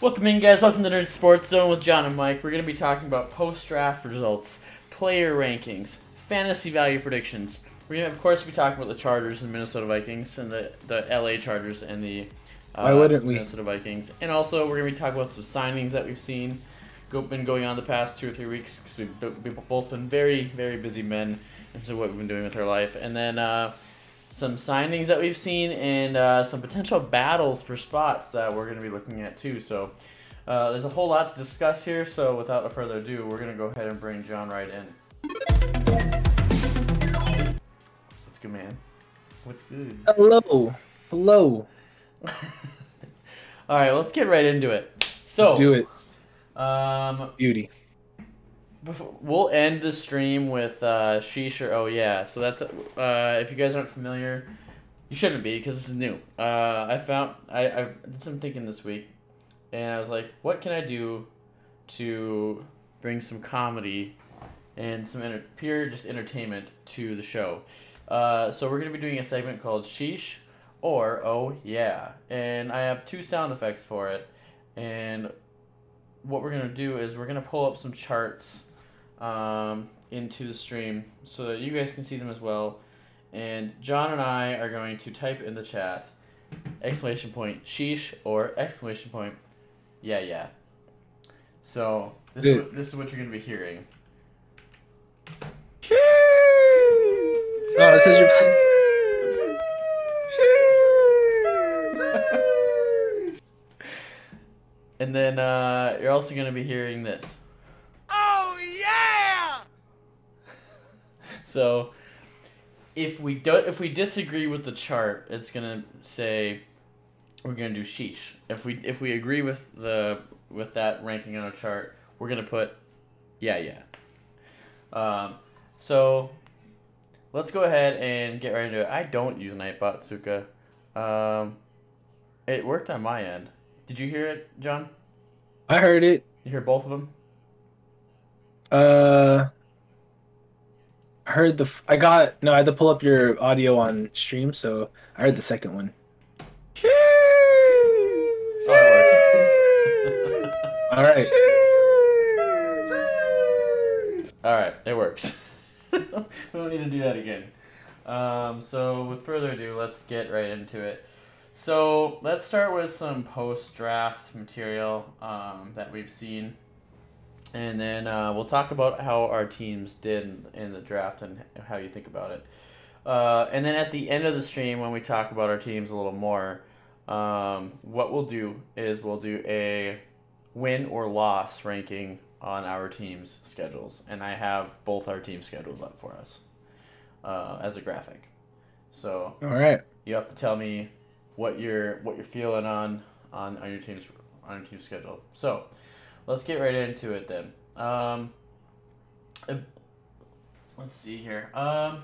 Welcome in, guys. Welcome to Nerd Sports Zone with John and Mike. We're going to be talking about post-draft results, player rankings, fantasy value predictions. We're going to, of course, be talking about the Chargers and Minnesota Vikings and the, the LA Chargers and the uh, Why wouldn't we? Minnesota Vikings. And also, we're going to be talking about some signings that we've seen go, been going on the past two or three weeks because we've, we've both been very, very busy men into what we've been doing with our life. And then uh, some signings that we've seen and uh, some potential battles for spots that we're going to be looking at too. So uh, there's a whole lot to discuss here. So without further ado, we're going to go ahead and bring John right in. What's good, man? What's good? Hello. Hello. All right, let's get right into it. So Let's do it. Um, Beauty. Before, we'll end the stream with uh, Sheesh or Oh Yeah. So that's uh, if you guys aren't familiar, you shouldn't be because this is new. Uh, I found I I did some thinking this week, and I was like, what can I do to bring some comedy and some enter- pure just entertainment to the show. Uh, so we're gonna be doing a segment called Sheesh or Oh Yeah, and I have two sound effects for it, and what we're gonna do is we're gonna pull up some charts um, into the stream so that you guys can see them as well. And John and I are going to type in the chat exclamation point sheesh or exclamation point yeah yeah. So this is, what- this is what you're gonna be hearing. Oh, it says your. And then uh, you're also gonna be hearing this. Oh yeah! So if we do if we disagree with the chart, it's gonna say we're gonna do sheesh. If we if we agree with the with that ranking on a chart, we're gonna put yeah yeah. Um, so let's go ahead and get right into it. I don't use Nightbot Suka. Um, it worked on my end. Did you hear it, John? I heard it. You hear both of them? Uh, heard the. f- I got no. I had to pull up your audio on stream, so I heard the second one. Oh, it works. All right. All right, it works. we don't need to do that again. Um, so, with further ado, let's get right into it. So, let's start with some post draft material um, that we've seen. And then uh, we'll talk about how our teams did in, in the draft and how you think about it. Uh, and then at the end of the stream, when we talk about our teams a little more, um, what we'll do is we'll do a win or loss ranking on our team's schedules, and I have both our team schedules up for us uh, as a graphic. So All right. you have to tell me what you're what you're feeling on on, on your team's on your team's schedule. So let's get right into it then. Um, let's see here. Um,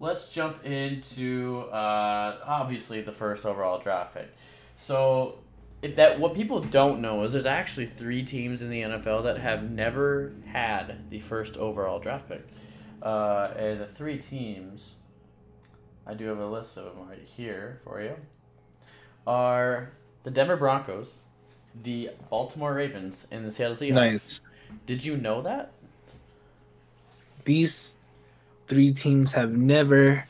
let's jump into uh, obviously the first overall draft pick. So that what people don't know is there's actually three teams in the NFL that have never had the first overall draft pick, uh, and the three teams. I do have a list of them right here for you. Are the Denver Broncos, the Baltimore Ravens, and the Seattle Seahawks. Nice. Did you know that? These three teams have never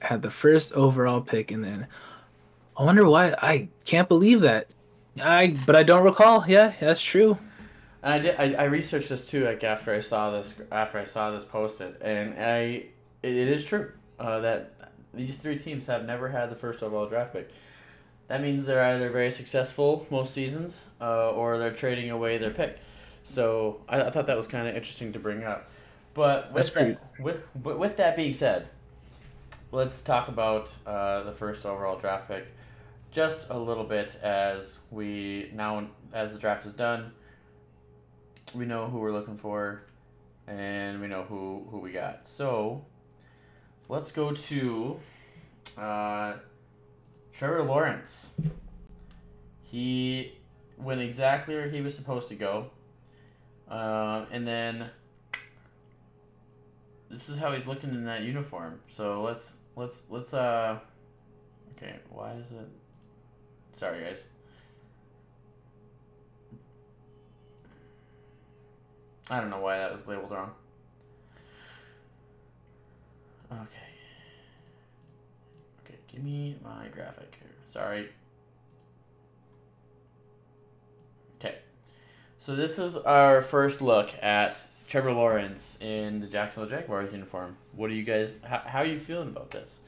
had the first overall pick, and then I wonder why. I can't believe that. I but I don't recall. Yeah, that's true. And I did. I, I researched this too. Like after I saw this, after I saw this posted, and I, it, it is true uh, that these three teams have never had the first overall draft pick. That means they're either very successful most seasons, uh, or they're trading away their pick. So I, I thought that was kind of interesting to bring up. But with that, with but with that being said, let's talk about uh, the first overall draft pick just a little bit as we now as the draft is done we know who we're looking for and we know who who we got so let's go to uh, Trevor Lawrence. He went exactly where he was supposed to go. Uh, and then this is how he's looking in that uniform. So let's let's let's uh okay, why is it Sorry guys. I don't know why that was labeled wrong. Okay. Give me my graphic here. Sorry. Okay. So this is our first look at Trevor Lawrence in the Jacksonville Jaguars uniform. What are you guys? How, how are you feeling about this?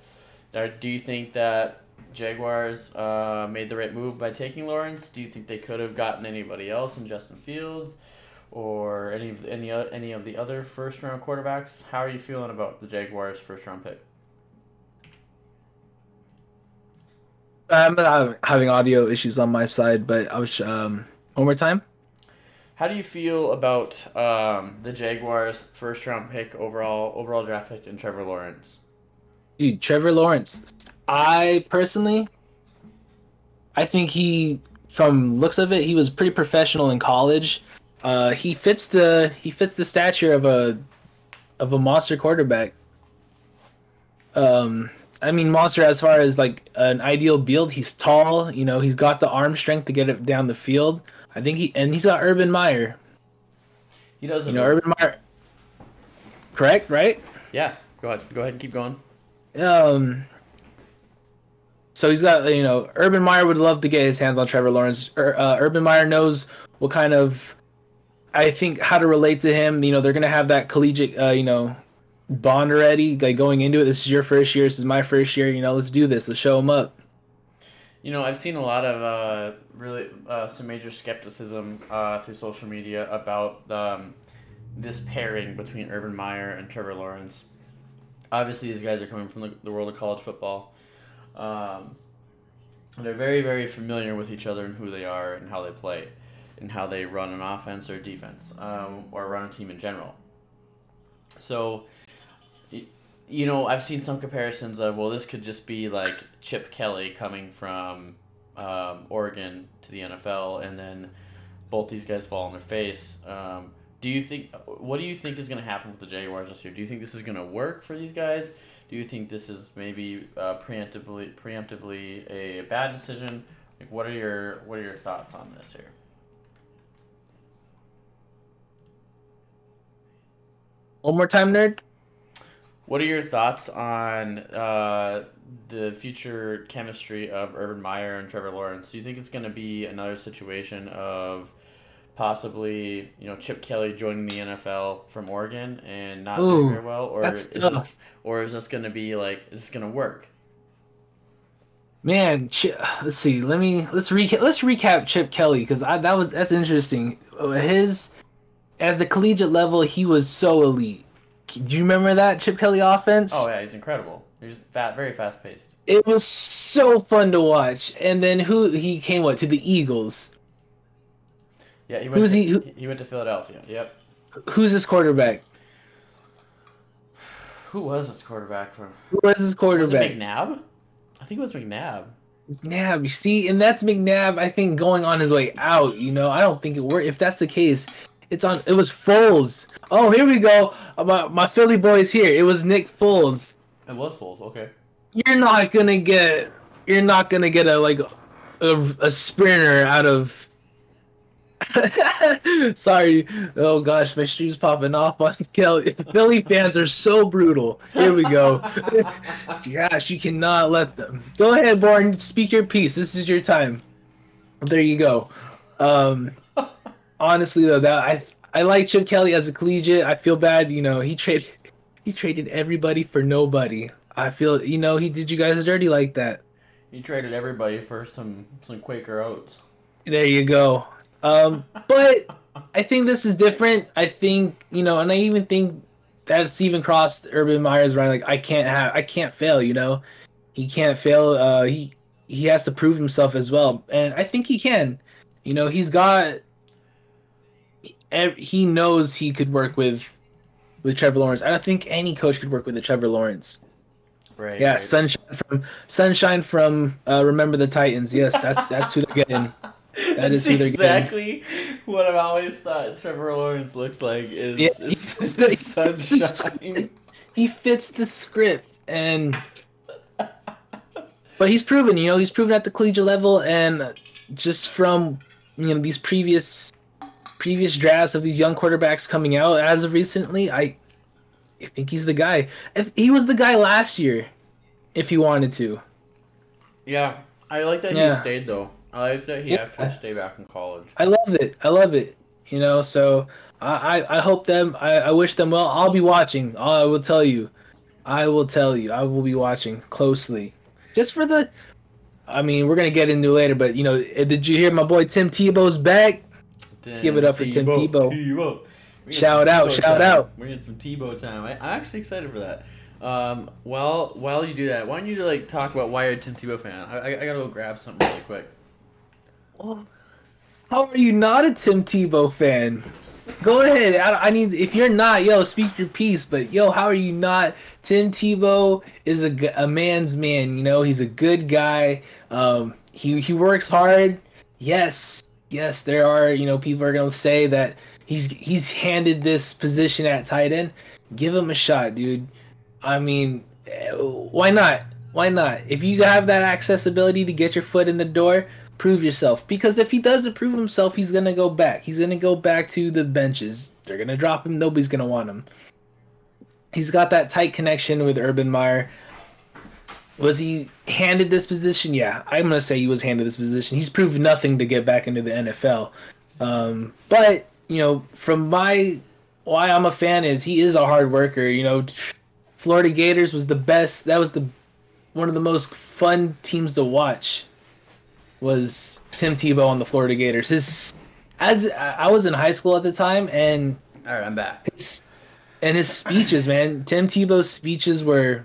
Do you think that Jaguars uh, made the right move by taking Lawrence? Do you think they could have gotten anybody else in Justin Fields, or any of any any of the other first round quarterbacks? How are you feeling about the Jaguars' first round pick? I'm having audio issues on my side, but I was um one more time. How do you feel about um, the Jaguars' first round pick overall overall draft pick in Trevor Lawrence? Dude, Trevor Lawrence. I personally, I think he, from looks of it, he was pretty professional in college. Uh, he fits the he fits the stature of a of a monster quarterback. Um, I mean, monster as far as like an ideal build. He's tall. You know, he's got the arm strength to get it down the field. I think he and he's got Urban Meyer. He does. You know, Urban Meyer. Correct, right? Yeah. Go ahead. Go ahead and keep going. Um. So he's got you know Urban Meyer would love to get his hands on Trevor Lawrence. Ur- uh, Urban Meyer knows what kind of, I think how to relate to him. You know they're gonna have that collegiate uh, you know bond already. Like going into it, this is your first year. This is my first year. You know let's do this. Let's show them up. You know, I've seen a lot of uh, really uh, some major skepticism uh, through social media about um, this pairing between Urban Meyer and Trevor Lawrence. Obviously, these guys are coming from the, the world of college football. Um, they're very, very familiar with each other and who they are and how they play and how they run an offense or defense um, or run a team in general. So, you know, I've seen some comparisons of, well, this could just be like Chip Kelly coming from um, Oregon to the NFL, and then both these guys fall on their face. Um, do you think? What do you think is going to happen with the Jaguars this year? Do you think this is going to work for these guys? Do you think this is maybe uh, preemptively preemptively a bad decision? Like, what are your what are your thoughts on this here? One more time, nerd. What are your thoughts on uh, the future chemistry of Urban Meyer and Trevor Lawrence? Do you think it's going to be another situation of possibly you know Chip Kelly joining the NFL from Oregon and not doing Ooh, very well, or is this, or is this going to be like is this going to work? Man, let's see. Let me let's recap. Let's recap Chip Kelly because that was that's interesting. His at the collegiate level, he was so elite. Do you remember that Chip Kelly offense? Oh yeah, he's incredible. He's fat, very fast paced. It was so fun to watch. And then who he came what to the Eagles? Yeah, he went. Who's to, he- who- he went to Philadelphia. Yep. Who's his quarterback? Who was this quarterback from? Who was his Was quarterback? it McNabb? I think it was McNabb. McNabb. You see, and that's McNabb. I think going on his way out. You know, I don't think it worked. If that's the case, it's on. It was Foles. Oh, here we go. Uh, My my Philly boys here. It was Nick Foles. It was Foles. Okay. You're not gonna get. You're not gonna get a like a, a sprinter out of. Sorry. Oh gosh, my shoes popping off on Kelly. Philly fans are so brutal. Here we go. Gosh, you cannot let them. Go ahead, Born. Speak your piece. This is your time. There you go. Um, honestly though, that I I like Chip Kelly as a collegiate. I feel bad. You know, he traded he traded everybody for nobody. I feel you know he did you guys dirty like that. He traded everybody for some some Quaker oats. There you go. Um, but I think this is different. I think you know, and I even think that Stephen Cross, Urban Meyer's, running like I can't have, I can't fail. You know, he can't fail. Uh, he he has to prove himself as well, and I think he can. You know, he's got. Ev- He knows he could work with, with Trevor Lawrence. I don't think any coach could work with the Trevor Lawrence. Right. Yeah, right. sunshine from sunshine from uh, Remember the Titans. Yes, that's that's who they're getting. That That's is who they're getting. exactly what I've always thought Trevor Lawrence looks like is, Yeah, is, he's the- sunshine. he fits the script and but he's proven you know he's proven at the collegiate level and just from you know these previous previous drafts of these young quarterbacks coming out as of recently, I, I think he's the guy. If he was the guy last year, if he wanted to. Yeah, I like that Yeah. he stayed though. I like that he Yeah. actually stayed back in college. I love it. I love it. You know, so I, I, I hope them. I, I wish them well. I'll be watching. I will tell you. I will tell you. I will be watching closely, just for the. I mean, we're gonna get into it later, but you know, eh, did you hear my boy Tim Tebow's back? Let's give it up for Tim Tebow. Tebow. Shout out, Tebow shout time. out. We're getting some Tebow time. I, I'm actually excited for that. Um, while while you do that, why don't you like talk about why you're a Tim Tebow fan? I, I, I gotta go grab something really quick. How are you not a Tim Tebow fan? Go ahead. I, I need. If you're not, yo, speak your piece. But yo, how are you not? Tim Tebow is a, a man's man. You know, he's a good guy. Um, he he works hard. Yes, yes. There are you know people are gonna say that he's he's handed this position at tight end. Give him a shot, dude. I mean, eh, why not? Why not? If you have that accessibility to get your foot in the door, prove yourself. Because if he doesn't prove himself, he's gonna go back. He's gonna go back to the benches. They're gonna drop him. Nobody's gonna want him. He's got that tight connection with Urban Meyer. Was he handed this position? Yeah, I'm gonna say he was handed this position. He's proved nothing to get back into the NFL. Um, but you know, from my why I'm a fan is he is a hard worker. You know, Florida Gators was the best. That was the one of the most fun teams to watch. Was Tim Tebow on the Florida Gators? His as I was in high school at the time, and All right, I'm back. his and his speeches, man. Tim Tebow's speeches were.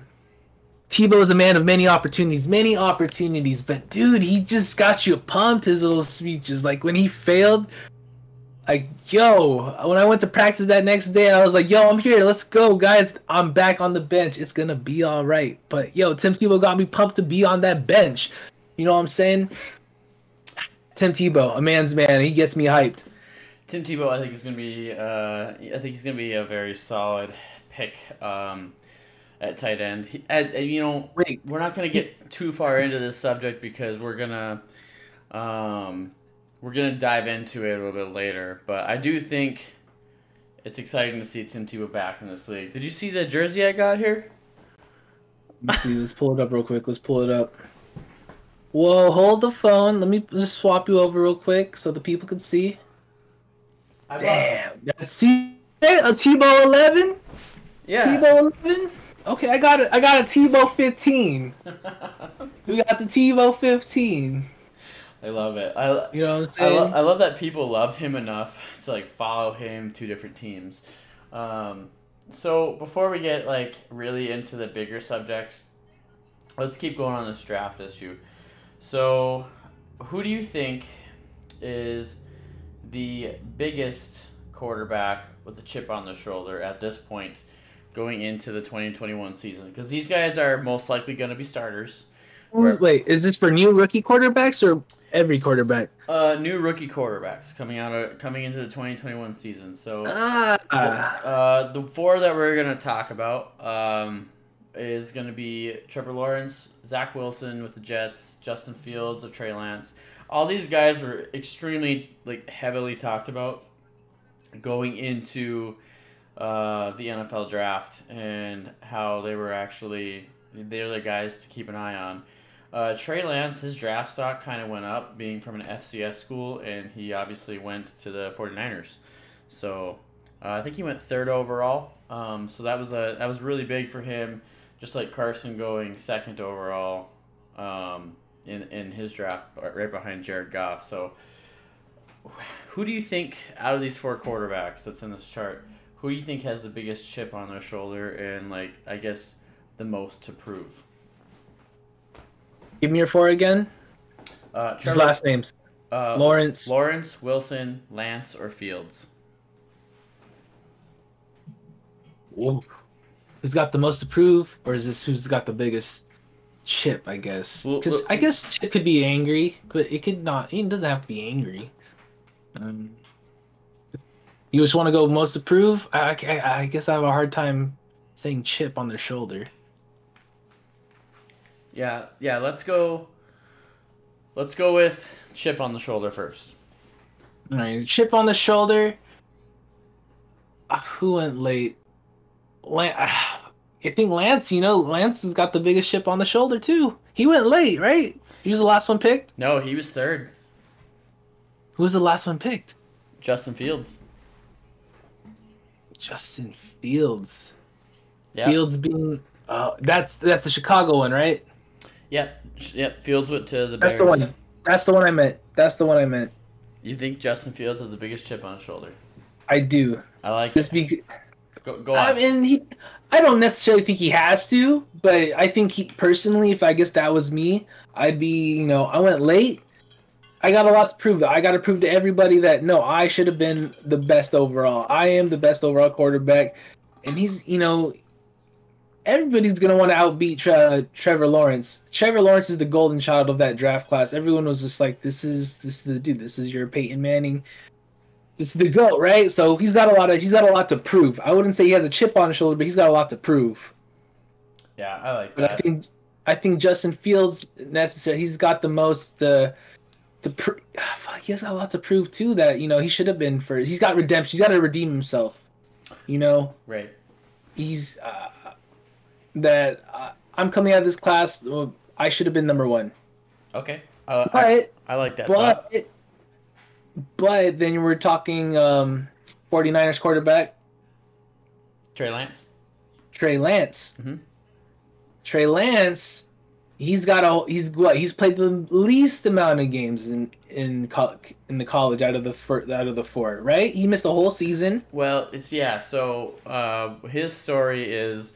Tebow is a man of many opportunities, many opportunities, but dude, he just got you pumped. His little speeches, like when he failed, like yo, when I went to practice that next day, I was like, yo, I'm here, let's go, guys. I'm back on the bench. It's gonna be all right. But yo, Tim Tebow got me pumped to be on that bench. You know what I'm saying? Tim Tebow, a man's man. He gets me hyped. Tim Tebow, I think is gonna be. Uh, I think he's gonna be a very solid pick um, at tight end. He, you know, Wait, we're not gonna get too far into this subject because we're gonna um, we're gonna dive into it a little bit later. But I do think it's exciting to see Tim Tebow back in this league. Did you see the jersey I got here? Let's see. Let's pull it up real quick. Let's pull it up. Whoa, hold the phone. Let me just swap you over real quick so the people can see. I Damn. That's T- a Tebow 11? Yeah. Tebow 11? Okay, I got it. I got a Tebow 15. We got the Tebow 15. I love it. I, You know I, lo- I love that people loved him enough to like follow him to different teams. Um, so before we get like really into the bigger subjects, let's keep going on this draft issue. So, who do you think is the biggest quarterback with a chip on their shoulder at this point going into the 2021 season? Because these guys are most likely going to be starters. Wait, is this for new rookie quarterbacks or every quarterback? Uh, new rookie quarterbacks coming out of coming into the 2021 season. So Ah. uh, the four that we're gonna talk about um, is gonna be Trevor Lawrence, Zach Wilson with the Jets, Justin Fields or Trey Lance. All these guys were extremely like heavily talked about going into uh, the NFL draft and how they were actually they're the guys to keep an eye on. Uh, Trey Lance, his draft stock kind of went up being from an FCS school, and he obviously went to the 49ers. So uh, I think he went third overall. Um, so that was a that was really big for him, just like Carson going second overall um, in in his draft, right behind Jared Goff. So who do you think out of these four quarterbacks that's in this chart, who do you think has the biggest chip on their shoulder and like I guess the most to prove? Give me your four again. Uh, His last names. uh, Lawrence. Lawrence, Wilson, Lance, or Fields. Whoa. Who's got the most to prove, or is this who's got the biggest chip? I guess Well, because well- I guess Chip could be angry, but it could not. It doesn't have to be angry. Um, you just want to go most to prove? I, I, I guess I have a hard time saying chip on their shoulder. Yeah, yeah. Let's go. Let's go with chip on the shoulder first. All right, chip on the shoulder. Uh, who went late? Lan- I think Lance. You know, Lance has got the biggest chip on the shoulder too. He went late, right? He was the last one picked. No, he was third. Who was the last one picked? Justin Fields. Justin Fields. Yeah. Fields being. Uh, that's that's the Chicago one, right? Yep. Yep. Fields went to the That's Bears. the one. That's the one I meant. That's the one I meant. You think Justin Fields has the biggest chip on his shoulder? I do. I like Just it. be. Go, go I mean, he. I don't necessarily think he has to, but I think he personally, if I guess that was me, I'd be. You know, I went late. I got a lot to prove. I got to prove to everybody that no, I should have been the best overall. I am the best overall quarterback, and he's. You know, everybody's gonna want to outbeat Tre- Trevor Lawrence. Trevor Lawrence is the golden child of that draft class. Everyone was just like, "This is this is the dude. This is your Peyton Manning. This is the goat, right?" So he's got a lot of he's got a lot to prove. I wouldn't say he has a chip on his shoulder, but he's got a lot to prove. yeah, I like But that. I think I think Justin Fields necessary. He's got the most uh, to pr- he has a lot to prove too. That you know he should have been first. He's got redemption. He's got to redeem himself. You know right. he's uh, that uh, I'm coming out of this class. Well, I should have been number one, Okay. Uh, I, but I like that. but but then we're talking um, 49ers quarterback Trey Lance. Trey Lance. Mhm. Trey Lance, he's got a he's what he's played the least amount of games in in col- in the college out of the fir- out of the four, right? He missed the whole season. Well, it's yeah. So uh, his story is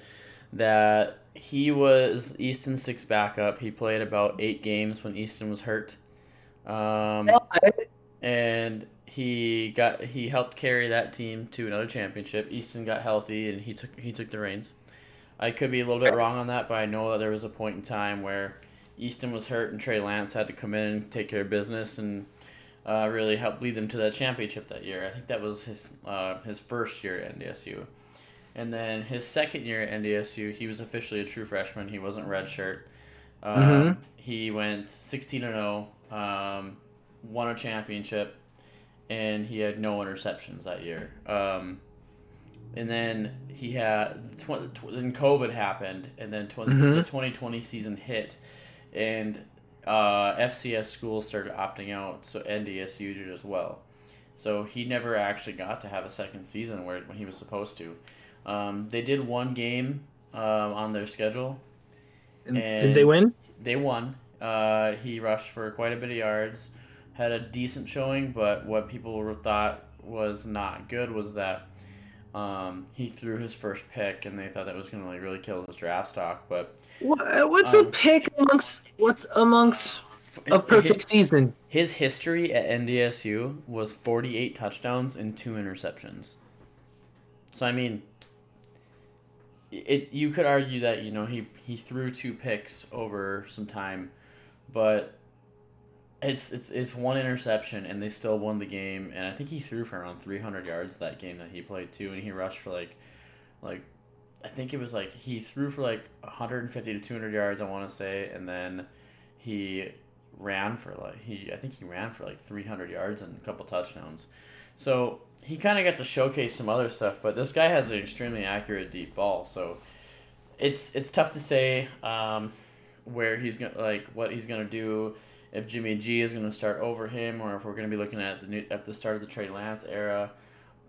that he was Easton Stick's backup. He played about eight games when Easton was hurt, um, and he got he helped carry that team to another championship. Easton got healthy, and he took he took the reins. I could be a little bit wrong on that, but I know that there was a point in time where Easton was hurt and Trey Lance had to come in and take care of business and uh, really help lead them to that championship that year. I think that was his uh, his first year at NDSU, and then his second year at NDSU, he was officially a true freshman. He wasn't redshirt. Um, Mhm. He went sixteen and zero, um, won a championship, and he had no interceptions that year. Um, and then he had tw- tw- then COVID happened, and then tw- Mhm. the twenty twenty season hit, and uh, FCS schools started opting out, so NDSU did as well. So he never actually got to have a second season where when he was supposed to. Um, they did one game um, on their schedule. And And- Did they win? They won. Uh, he rushed for quite a bit of yards, had a decent showing, but what people thought was not good was that um, he threw his first pick, and they thought that was going to like really kill his draft stock. But What, what's a Um, pick amongst what's amongst a perfect season? His history at NDSU was 48 touchdowns and two interceptions. So I mean, it you could argue that you know he he threw two picks over some time, but it's it's it's one interception and they still won the game and I think he threw for around 300 yards that game that he played too and he rushed for like like I think it was like he threw for like 150 to 200 yards I want to say and then he ran for like he I think he ran for like 300 yards and a couple touchdowns. So he kind of got to showcase some other stuff, but this guy has an extremely accurate deep ball. So it's it's tough to say um, where he's gonna like what he's gonna do. If Jimmy G is gonna start over him, or if we're gonna be looking at the new, at the start of the Trey Lance era.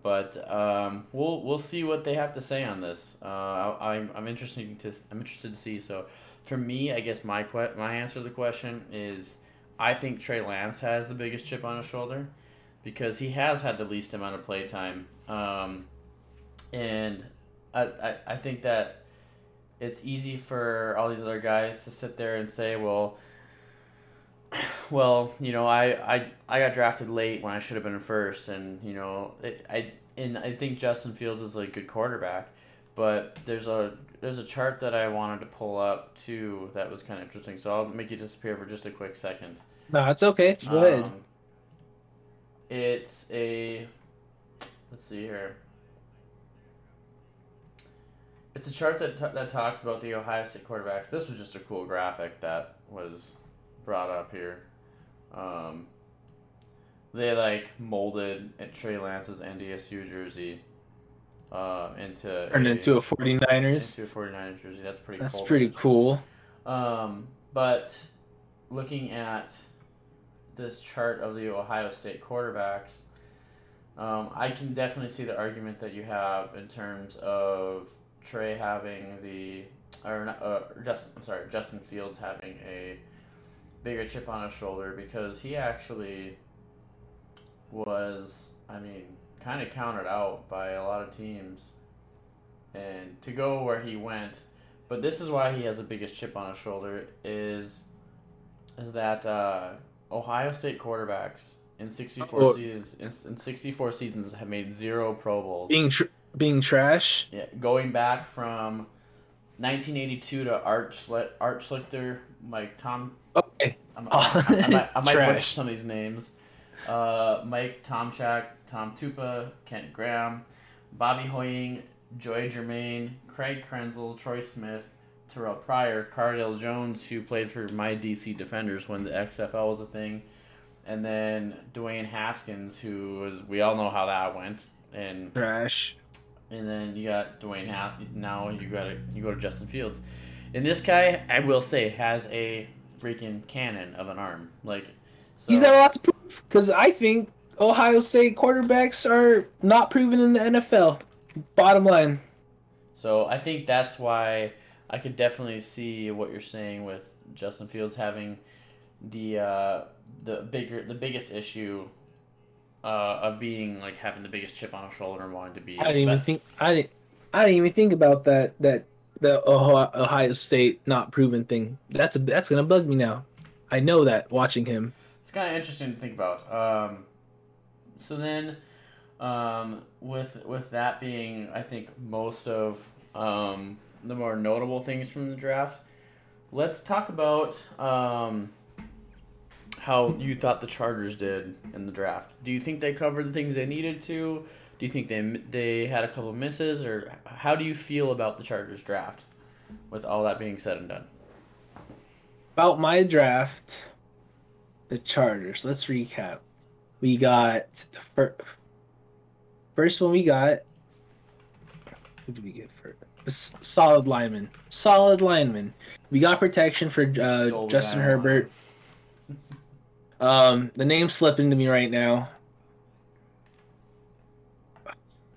But um, we'll we'll see what they have to say on this. Uh, I, I'm I'm interested to I'm interested to see. So for me, I guess my que- my answer to the question is I think Trey Lance has the biggest chip on his shoulder because he has had the least amount of play time. Um, and I, I, I think that it's easy for all these other guys to sit there and say, well, well, you know, I, I, I got drafted late when I should have been first, and you know, it, I and I think Justin Fields is a good quarterback, but there's a there's a chart that I wanted to pull up too that was kind of interesting. So I'll make you disappear for just a quick second. No, it's okay. Go ahead. Um, It's a. Let's see here. It's a chart that, t- that talks about the Ohio State quarterbacks. This was just a cool graphic that was brought up here. Um, they like molded Trey Lance's NDSU jersey uh, into Turned a, into a 49ers. into a 49ers jersey. That's pretty. That's cool. pretty cool. Um, but looking at this chart of the Ohio State quarterbacks, um, I can definitely see the argument that you have in terms of Trey having the or uh, Justin. I'm sorry, Justin Fields having a bigger chip on his shoulder because he actually was, I mean, kind of counted out by a lot of teams, and to go where he went. But this is why he has the biggest chip on his shoulder is is that uh, Ohio State quarterbacks in 64 Oh. seasons in, in 64 seasons have made zero Pro Bowls. Being tr- being trash. Yeah, going back from 1982 to Art Schli- Art Schlichter, Mike Tom. Okay. I'm, Oh, I, I, might, I might butcher some of these names. Uh, Mike Tomczak, Tom Tupa, Kent Graham, Bobby Hoying, Joe Germaine, Craig Krenzel, Troy Smith, Terrell Pryor, Cardale Jones, who played for my DC Defenders when the XFL was a thing, and then Dwayne Haskins, who was we all know how that went, and Trash. and then you got Dwayne Happ. Now you got to you go to Justin Fields, and this guy I will say has a freaking cannon of an arm. Like, so, He's got a lot to prove because I think Ohio State quarterbacks are not proven in the NFL. Bottom line. So I think that's why I could definitely see what you're saying with Justin Fields having the uh, the bigger the biggest issue uh, of being like having the biggest chip on his shoulder and wanting to be. I didn't even think I didn't I didn't even think about that that the Ohio, State not proven thing. That's a that's gonna bug me now. I know that watching him. It's kind of interesting to think about. Um, so then, um, with with that being, I think most of um, the more notable things from the draft. Let's talk about um, how you thought the Chargers did in the draft. Do you think they covered the things they needed to? Do you think they they had a couple of misses, or how do you feel about the Chargers draft? With all that being said and done, About my draft, the Chargers. Let's recap. We got the fir- first one we got. Who did we get first? S- solid lineman. Solid lineman. We got protection for uh, Justin. Herbert. Um, the name's slipping to me right now.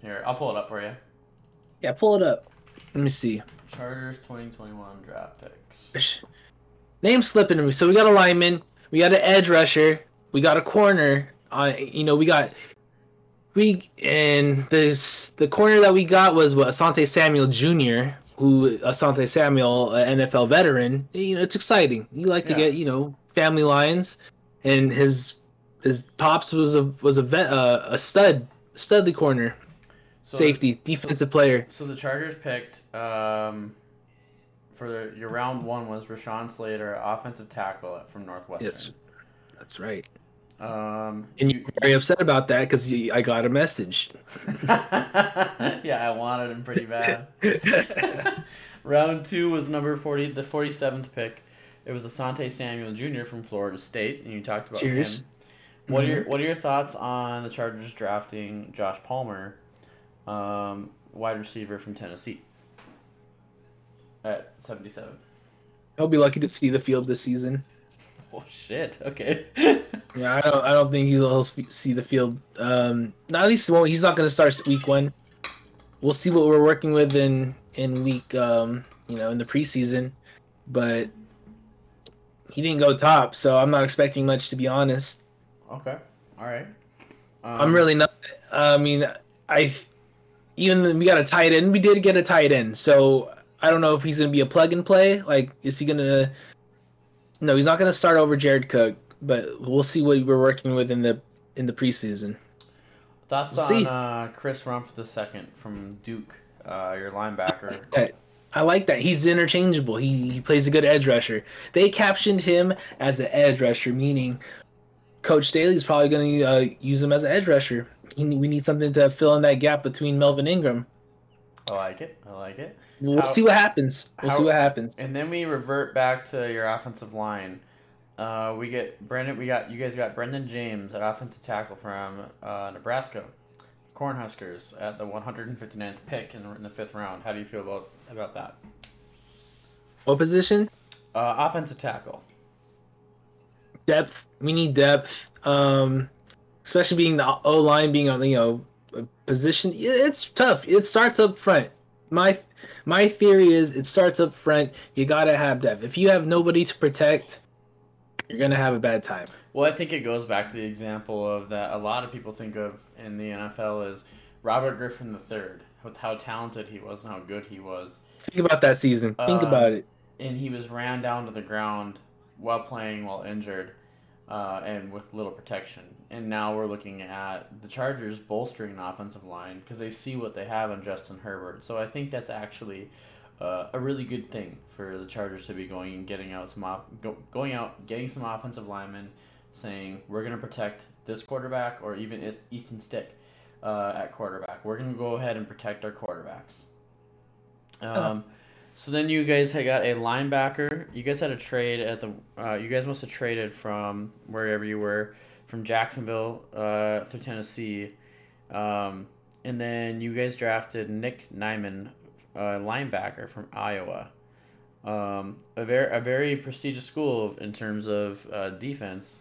Here I'll pull it up for you. Yeah, pull it up. Let me see. Chargers 2021 draft picks. Name slipping to me. So we got a lineman, we got an edge rusher, we got a corner. Uh, you know, we got we and this the corner that we got was what Asante Samuel Jr. Who Asante Samuel, NFL veteran. You know, it's exciting. You like to Yeah. get you know family lines, and his his pops was a was a vet uh, a stud studly corner So, safety defensive player. So the Chargers picked um, for your round one was Rashawn Slater, offensive tackle from Northwestern. Yes, that's right. Um, And you're very upset about that because I got a message. yeah, I wanted him pretty bad. Round two was number forty, the forty seventh pick. It was Asante Samuel Jr. from Florida State, and you talked about Cheers. him. What are your Mm-hmm. What are your thoughts on the Chargers drafting Josh Palmer, um, wide receiver from Tennessee, at seventy seven? He'll be lucky to see the field this season. Oh shit! Okay. Yeah, I don't. I don't think he'll see the field. Um, not at least won't. He's not going to start week one. We'll see what we're working with in in week. Um, you know, in the preseason, but he didn't go top, so I'm not expecting much to be honest. okay. All right. Um, I'm really not. I mean, I even we got a tight end. We did get a tight end, so I don't know if he's gonna be a plug and play. Like, is he gonna? No, he's not gonna start over Jared Cook, but we'll see what we're working with in the in the preseason. thoughts we'll on see. uh, Chris Rumph the second from Duke, uh, your linebacker. Okay. I like that. He's interchangeable. He, he plays a good edge rusher. They captioned him as an edge rusher, meaning Coach Staley's probably going to uh, use him as an edge rusher. He, we need something to fill in that gap between Melvin Ingram. I like it. I like it. We'll How- see what happens. We'll how- see what happens. And then we revert back to your offensive line. uh, we get Brenden. We got you guys got Brenden Jaimes, an offensive tackle from uh, Nebraska, Cornhuskers at the 159th pick in the, in the fifth round. How do you feel about about that? What position? Uh, offensive tackle. Depth. We need depth. Um, especially being the O line being on you know a position. It's tough. It starts up front. My my theory is it starts up front. You gotta have depth. If you have nobody to protect, you're gonna have a bad time. Well, I think it goes back to the example of that a lot of people think of in the NFL is Robert Griffin III, with how talented he was and how good he was. Think about that season. Think Uh, about it. and he was ran down to the ground while playing while injured uh, and with little protection. And now we're looking at the Chargers bolstering an offensive line because they see what they have in Justin Herbert. So I think that's actually uh, a really good thing for the Chargers to be going and getting out some op- go, going out getting some offensive linemen, saying we're going to protect this quarterback or even Eas- Easton Stick uh, at quarterback. We're going to go ahead and protect our quarterbacks. Um, so then you guys had got a linebacker. You guys had a trade at the. Uh, you guys must have traded from wherever you were, from Jacksonville uh, through Tennessee, um, and then you guys drafted Nick Niemann, uh, linebacker from Iowa, um, a very a very prestigious school in terms of uh, defense.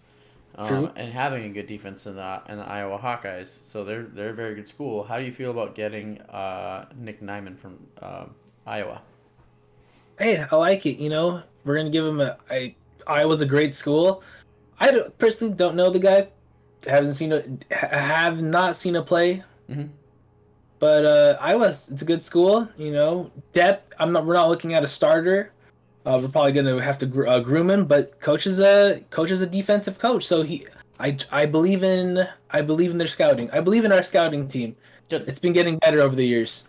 Um, and having a good defense in the in the Iowa Hawkeyes, so they're they're a very good school. How do you feel about getting uh, Nick Niemann from um Iowa? hey, I like it. You know, we're gonna give him a. I Iowa's a great school. I don't, personally don't know the guy. Haven't seen a have not seen a play. Mhm. But uh, Iowa, it's a good school. You know, depth. I'm not. We're not looking at a starter. Uh, we're probably gonna have to gr- uh, groom him. But coach is a coach is a defensive coach, so he. I, I believe in I believe in their scouting. I believe in our scouting team. Good. It's been getting better over the years.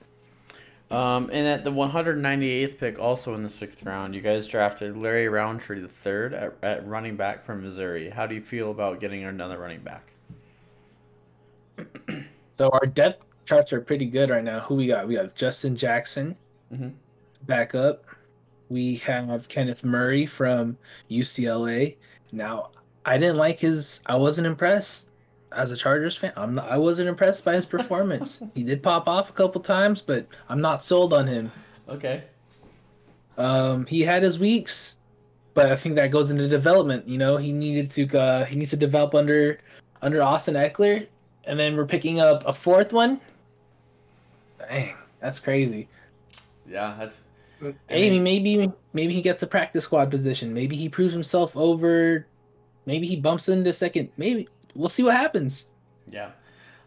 Um, and at the 198th pick, also in the sixth round, you guys drafted Larry Rountree the third at, at running back from Missouri. How do you feel about getting another running back? So our depth charts are pretty good right now. Who we got? We have Justin Jackson, Mhm. back up. We have Kenneth Murray from UCLA. Now, I didn't like his. I wasn't impressed as a Chargers fan. I'm not. I wasn't impressed by his performance. he did pop off a couple times, but I'm not sold on him. Okay. Um, he had his weeks, but I think that goes into development. You know, he needed to. Uh, he needs to develop under under Austin Ekeler, and then we're picking up a fourth one. Dang, that's crazy. Yeah, that's. I mean- maybe maybe he gets a practice squad position. Maybe he proves himself over. Maybe he bumps into second. Maybe we'll see what happens. Yeah,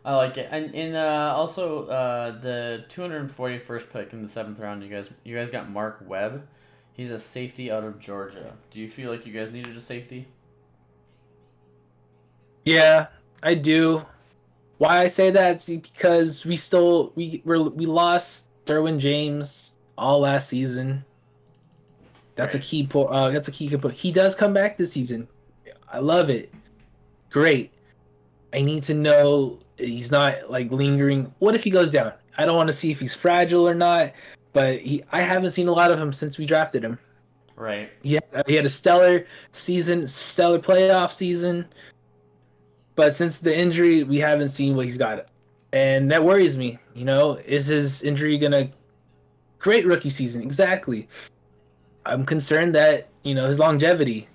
I like it. And in uh, also uh, the 241st pick in the seventh round, you guys you guys got Mark Webb. He's a safety out of Georgia. Do you feel like you guys needed a safety? Yeah, I do. Why I say that is because we still we we're, we lost Derwin James all last season. That's Right. a key po- uh that's a key component. He does come back this season. I love it. Great. I need to know he's not like lingering. What if he goes down? I don't want to see if he's fragile or not, but he I haven't seen a lot of him since we drafted him. Right. He he had a stellar season, stellar playoff season. But since the injury, we haven't seen what he's got. And that worries me. You know, is his injury going to. Great rookie season, exactly. I'm concerned that, you know, his longevity.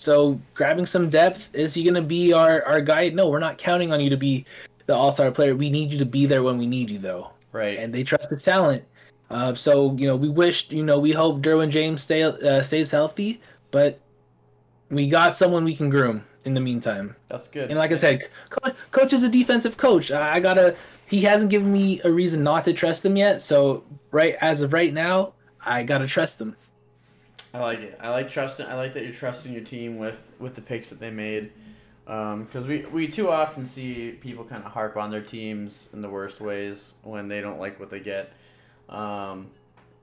So grabbing some depth, is he going to be our, our guy? No, we're not counting on you to be the all star player. We need you to be there when we need you, though Right. and they trust his talent. Uh, so you know, we wish you know we hope Derwin James stay uh, stays healthy, but we got someone we can groom in the meantime. That's good. And like I said, co- coach is a defensive coach. I, I gotta. He hasn't given me a reason not to trust him yet. So right as of right now, I gotta trust him. I like it. I like trusting. I like that you're trusting your team with with the picks that they made, because we we too often see people kind of harp on their teams in the worst ways when they don't like what they get. Um,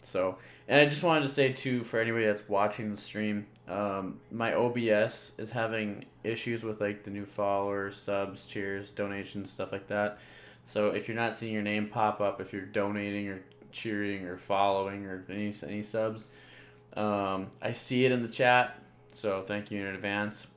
so, and I just wanted to say too for anybody that's watching the stream, um, my OBS is having issues with like the new followers, subs, cheers, donations, stuff like that. So if you're not seeing your name pop up, if you're donating or cheering or following or any any subs, um, I see it in the chat, So thank you in advance.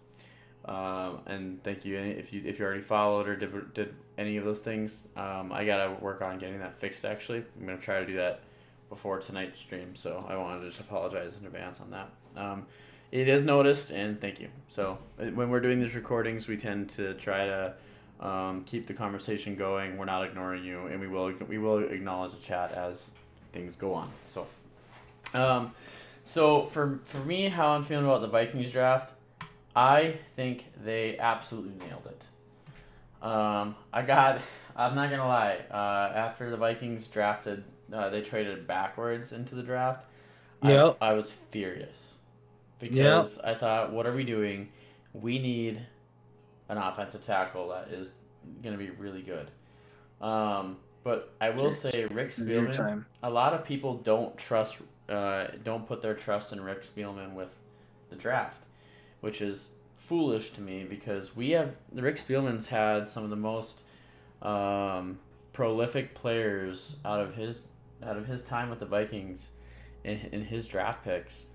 Um, and thank you if you if you already followed or did, did any of those things. Um, I gotta work on getting that fixed. Actually, I'm gonna try to do that before tonight's stream. So I wanted to just apologize in advance on that. Um, it is noticed, and thank you. So uh, when we're doing these recordings, we tend to try to um, keep the conversation going. We're not ignoring you, and we will we will acknowledge the chat as things go on. So, um, so for for me, how I'm feeling about the Vikings draft, I think they absolutely nailed it. Um, I got. I'm not gonna lie. Uh, after the Vikings drafted, uh, they traded backwards into the draft. Yep. I, I was furious because I thought, what are we doing? We need an offensive tackle that is going to be really good. Um, but I will say, Rick Spielman. A lot of people don't trust, uh, don't put their trust in Rick Spielman with the draft, which is foolish to me because we have Rick Spielman's had some of the most um, prolific players out of his out of his time with the Vikings in, in his draft picks.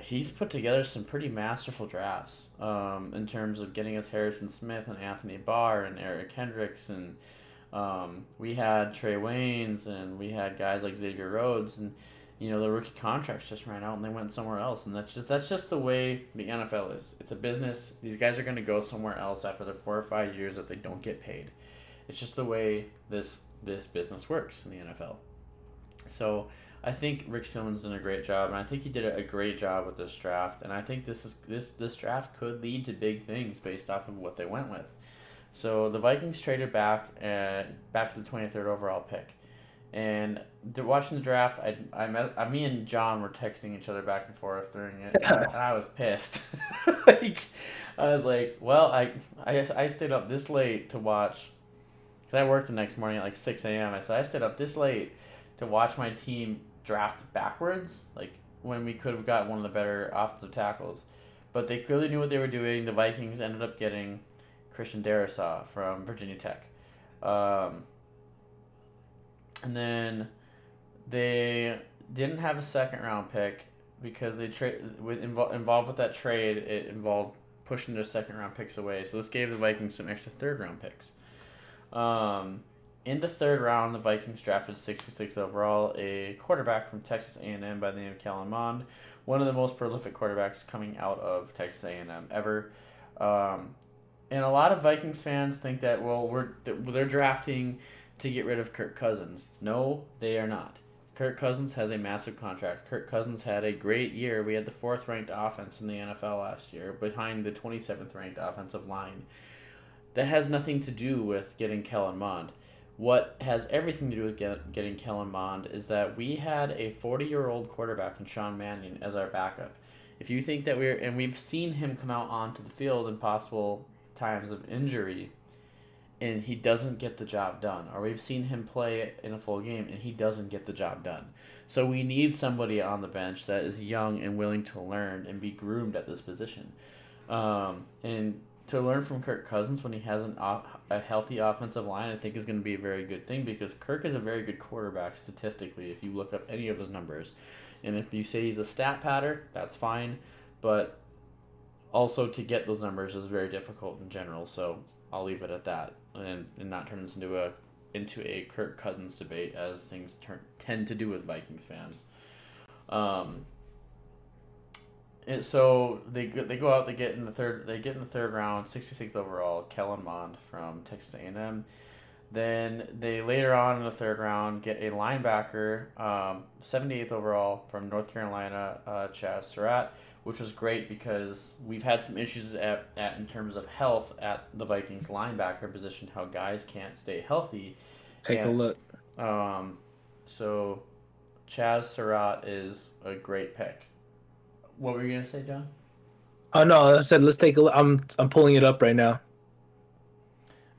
He's put together some pretty masterful drafts um, in terms of getting us Harrison Smith and Anthony Barr and Eric Hendricks and um, we had Trae Waynes and we had guys like Xavier Rhodes and you know the rookie contracts just ran out and they went somewhere else and that's just that's just the way the NFL is. It's a business. These guys are going to go somewhere else after the four or five years that they don't get paid. It's just the way this this business works in the NFL. So I think Rick Spielman's done a great job, and I think he did a great job with this draft. And I think this is this this draft could lead to big things based off of what they went with. So the Vikings traded back uh, back to the twenty third overall pick, and they're watching the draft. I I met I, me and John were texting each other back and forth during it, and I, and I was pissed. like I was like, well, I I I stayed up this late to watch. Cause I worked the next morning at like six a.m. I said I stayed up this late to watch my team draft backwards, like when we could have got one of the better offensive tackles. But they clearly knew what they were doing. The Vikings ended up getting Christian Darrisaw from Virginia Tech. Um, and then they didn't have a second round pick because they trade with invo- involved with that trade. It involved pushing their second round picks away. So this gave the Vikings some extra third round picks. Um, in the third round, the Vikings drafted 66 overall a quarterback from Texas A&M by the name of Kellen Mond, one of the most prolific quarterbacks coming out of Texas A&M ever. Um, and a lot of Vikings fans think that well, we're they're drafting to get rid of Kirk Cousins. No, they are not. Kirk Cousins has a massive contract. Kirk Cousins had a great year. We had the fourth ranked offense in the NFL last year, behind the 27th ranked offensive line. That has nothing to do with getting Kellen Mond. What has everything to do with get, getting Kellen Mond is that we had a 40 year old quarterback in Sean Mannion as our backup. If you think that we're, and we've seen him come out onto the field in possible times of injury, and he doesn't get the job done, or we've seen him play in a full game and he doesn't get the job done. So we need somebody on the bench that is young and willing to learn and be groomed at this position. Um, and to learn from Kirk Cousins when he has an off, a healthy offensive line, I think is going to be a very good thing because Kirk is a very good quarterback statistically if you look up any of his numbers. And if you say he's a stat patter, that's fine, but also to get those numbers is very difficult in general. So I'll leave it at that and, and not turn this into a into a Kirk Cousins debate as things turn tend to do with Vikings fans. Um, and so they they go out they get in the third they get in the third round 66th overall Kellen Mond from Texas A&M then they later on in the third round get a linebacker um, 78th overall from North Carolina uh, Chaz Surratt which was great because we've had some issues at, at in terms of health at the Vikings linebacker position how guys can't stay healthy Take Yeah. a look. um, so Chaz Surratt is a great pick what were you gonna say John Oh no, I said let's take a look. I'm I'm pulling it up right now.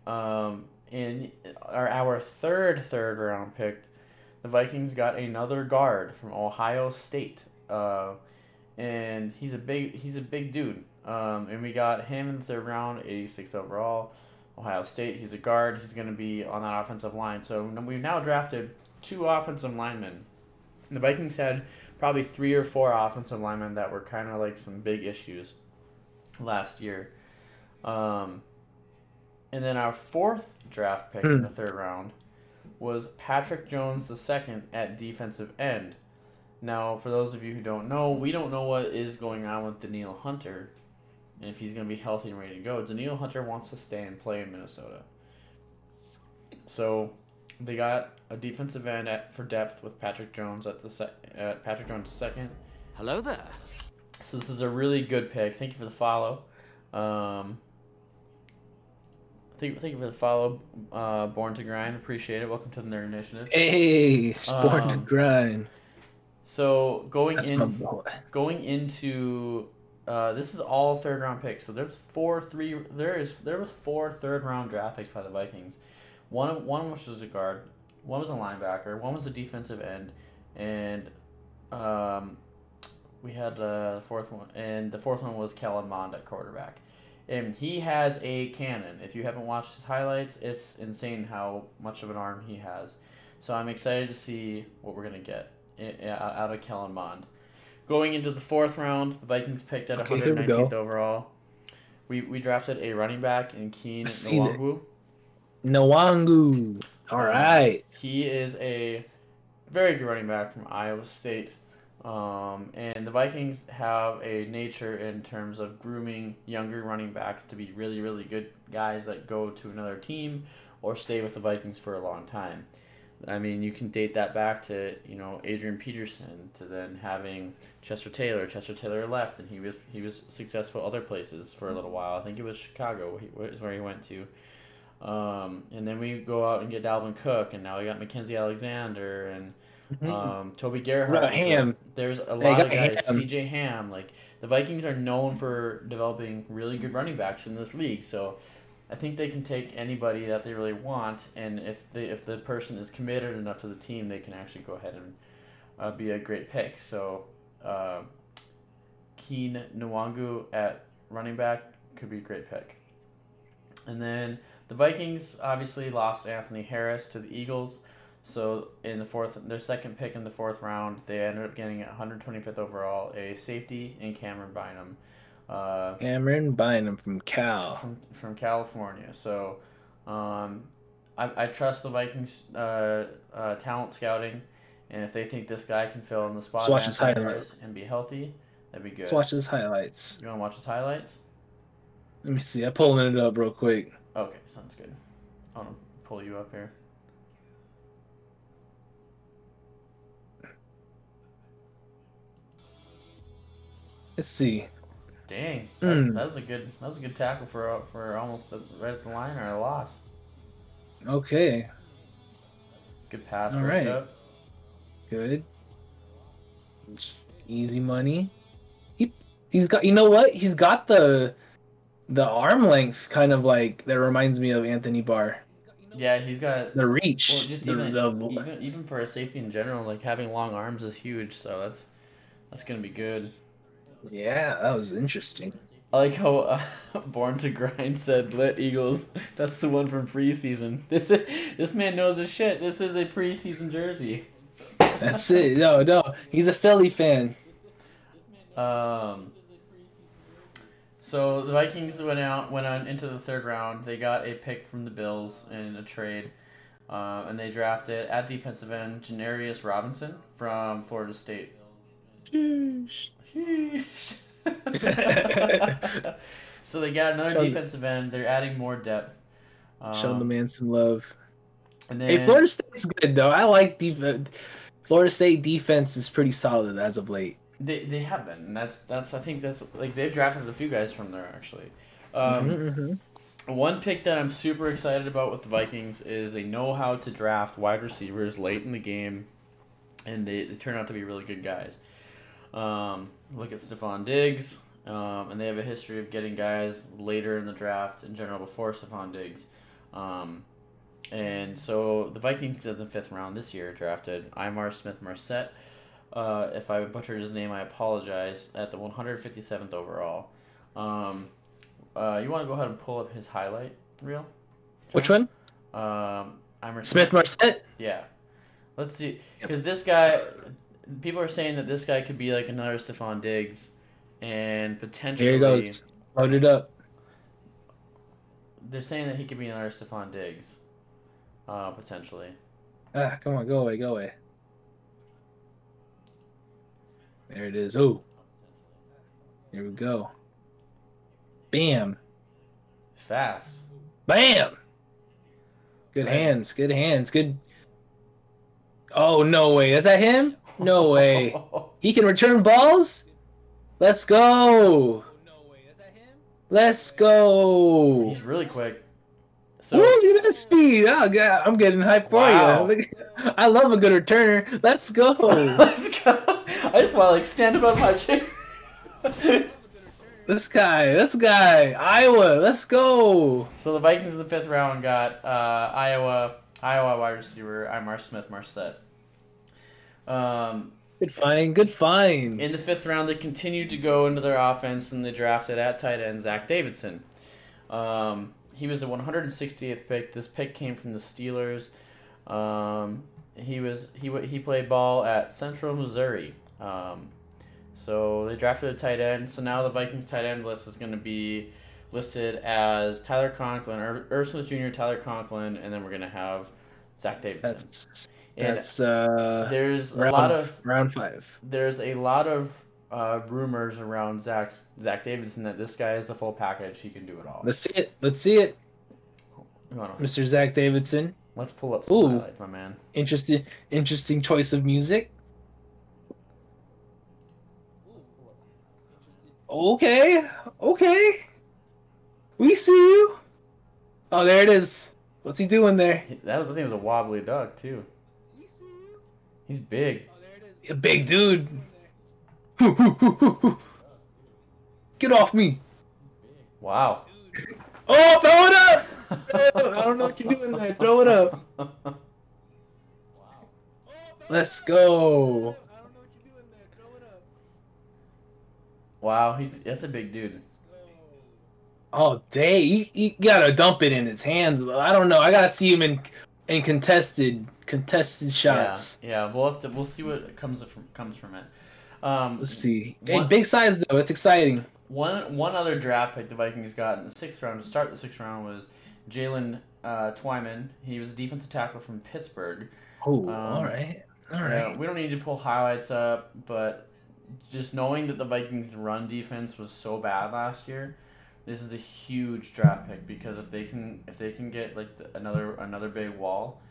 Um, in our, our third third round pick, the Vikings got another guard from Ohio State. Uh, and he's a big he's a big dude. Um, and we got him in the third round, 86th overall. Ohio State. He's a guard. He's going to be on that offensive line. So we've now drafted two offensive linemen The Vikings had probably three or four offensive linemen that were kind of like some big issues last year. Um, and then our fourth draft pick in Hmm. the third round was Patrick Jones the second at defensive end. Now, for those of you who don't know, we don't know what is going on with Danielle Hunter, and if he's going to be healthy and ready to go. Danielle Hunter wants to stay and play in Minnesota, so they got a defensive end at, for depth with Patrick Jones at the sec, at Patrick Jones second. Hello there. So this is a really good pick. Thank you for the follow. Um, thank, thank you for the follow. Uh, Born to Grind. Appreciate it. Welcome to the Nerd Initiative. Hey, born to Um, grind. So going That's in, going into uh, this is all third round picks. So there's four three there is there was four third round draft picks by the Vikings. One of one which was a guard, one was a linebacker, one was a defensive end, and um, we had uh, the fourth one, and the fourth one was Kellen Mond at quarterback. And he has a cannon. If you haven't watched his highlights, it's insane how much of an arm he has. So I'm excited to see what we're gonna get out of Kellen Mond. Going into the fourth round, the Vikings picked at Okay, here we 119th overall. We, we drafted a running back in Keen seen Nwangwu. All right. He is a very good running back from Iowa State. Um, and the Vikings have a nature in terms of grooming younger running backs to be really, really good guys that go to another team or stay with the Vikings for a long time. I mean, you can date that back to you know Adrian Peterson to then having Chester Taylor. Chester Taylor left, and he was he was successful other places for a little while. I think it was Chicago is where he went to. Um, and then we go out and get Dalvin Cook, and now we got Mackenzie Alexander and um, Toby Gerhart. So Ham? There's a lot of guys. Ham. CJ Ham, like the Vikings are known for developing really good running backs in this league. So I think they can take anybody that they really want, and if they if the person is committed enough to the team, they can actually go ahead and uh, be a great pick. So uh, Kene Nwangwu at running back could be a great pick. And then the Vikings obviously lost Anthony Harris to the Eagles. So in the fourth, their second pick in the fourth round, they ended up getting 125th overall a safety in Camryn Bynum. Uh, Camryn Bynum from Cal. from, from California. So um, I, I trust the Vikings uh, uh, talent scouting, and if they think this guy can fill in the spot Let's watch his highlights. And be healthy, that'd be good. Let's watch his highlights. You want to watch his highlights? Let me see. I'm pulling it up real quick. Okay, sounds good. I'm gonna pull you up here. Let's see. Dang, that, Mm. that was a good that was a good tackle for for almost a, right at the line or a loss. Okay. Good pass. All right. up. Good. Easy money. He he's got you know what? He's got the the arm length kind of like that reminds me of Anthony Barr. Yeah, he's got The reach. Well, just the, even, the- even even for a safety in general, like having long arms is huge. So that's that's gonna be good. Yeah, that was interesting. I like how uh, Born to Grind said "Lit Eagles." That's the one from preseason. This this man knows his shit. This is a preseason jersey. That's it. No, no. He's a Philly fan. Um. So the Vikings went out, went on into the third round. They got a pick from the Bills in a trade, uh, and they drafted at defensive end Janarius Robinson from Florida State. Sheesh. so they got another Show- defensive end. They're adding more depth. Um, Show the man some love. And then Hey, Florida State's good though. I like def- Florida State defense is pretty solid as of late. they, they have been. And that's that's I think that's like they've drafted a few guys from there actually. Um, Mhm, mhm. One pick that I'm super excited about with the Vikings is they know how to draft wide receivers late in the game, and they, they turn out to be really good guys. Um, look at Stefon Diggs, um, and they have a history of getting guys later in the draft in general before Stefon Diggs. Um, and so the Vikings in the fifth round this year drafted Ihmir Smith Marsette. Uh, if I butchered his name, I apologize. At the 157th overall. Um, uh, you want to go ahead and pull up his highlight reel? Which one? Um, Ihmir Smith Marsette. Yeah. Let's see, because this guy, people are saying that this guy could be like another Stefon Diggs, and potentially Here he goes. Load it up. they're saying that he could be another Stefon Diggs, uh, potentially. Ah, come on, go away, go away. There it is. Oh, here we go. Bam, Fast. bam. Good Right. hands, good hands, good. Oh no way! Is that him? No way. He can return balls. Let's go. Let's go. He's really quick. So look at that speed. Oh, God, I'm getting hyped for you. I love a good returner. Let's go. let's go. I just want to like stand above my chair. this guy, this guy, Iowa. Let's go. so the Vikings in the fifth round got uh, Iowa Iowa wide receiver I'm Ihmir Smith Marsette. Um, Good find. Good find. in the fifth round, they continued to go into their offense and they drafted at tight end Zach Davidson. Um, he was the 160th pick. This pick came from the Steelers. Um, he was he he played ball at Central Missouri. Um, so they drafted a tight end. So now the Vikings tight end list is going to be listed as Tyler Conklin, Ur- Irv Smith Jr., Tyler Conklin, and then we're going to have Zach Davidson. That's and that's uh there's a lot of round five. there's a lot of uh, rumors around Zach Zach Davidson that this guy is the full package. He can do it all. Let's see it. Let's see it, Mr. Zach Davidson. Let's pull up some Ooh. highlights, my man. Interesting, interesting choice of music. Okay, okay. We see you. Oh, there it is. What's he doing there? That was, I think it was a wobbly duck too. He's big. Oh, A big dude. Get off me. Wow. Oh, throw it up. Oh, I don't know what you're doing there. Throw it up. Let's go. wow. He's that's a big dude. Oh, day. He, he gotta dump it in his hands. I don't know. I gotta see him in in contested contested shots. Yeah. Yeah. We'll have to. We'll see what comes from comes from it. Um, Let's see. Hey, big size though. It's exciting. One one other draft pick the Vikings got in the sixth round to start the sixth round was Jaylen uh, Twyman. He was a defensive tackle from Pittsburgh. Oh, Um, all right, all Yeah, we don't need to pull highlights up, but just knowing that the Vikings' run defense was so bad last year, this is a huge draft pick because if they can if they can get like the, another another big wall,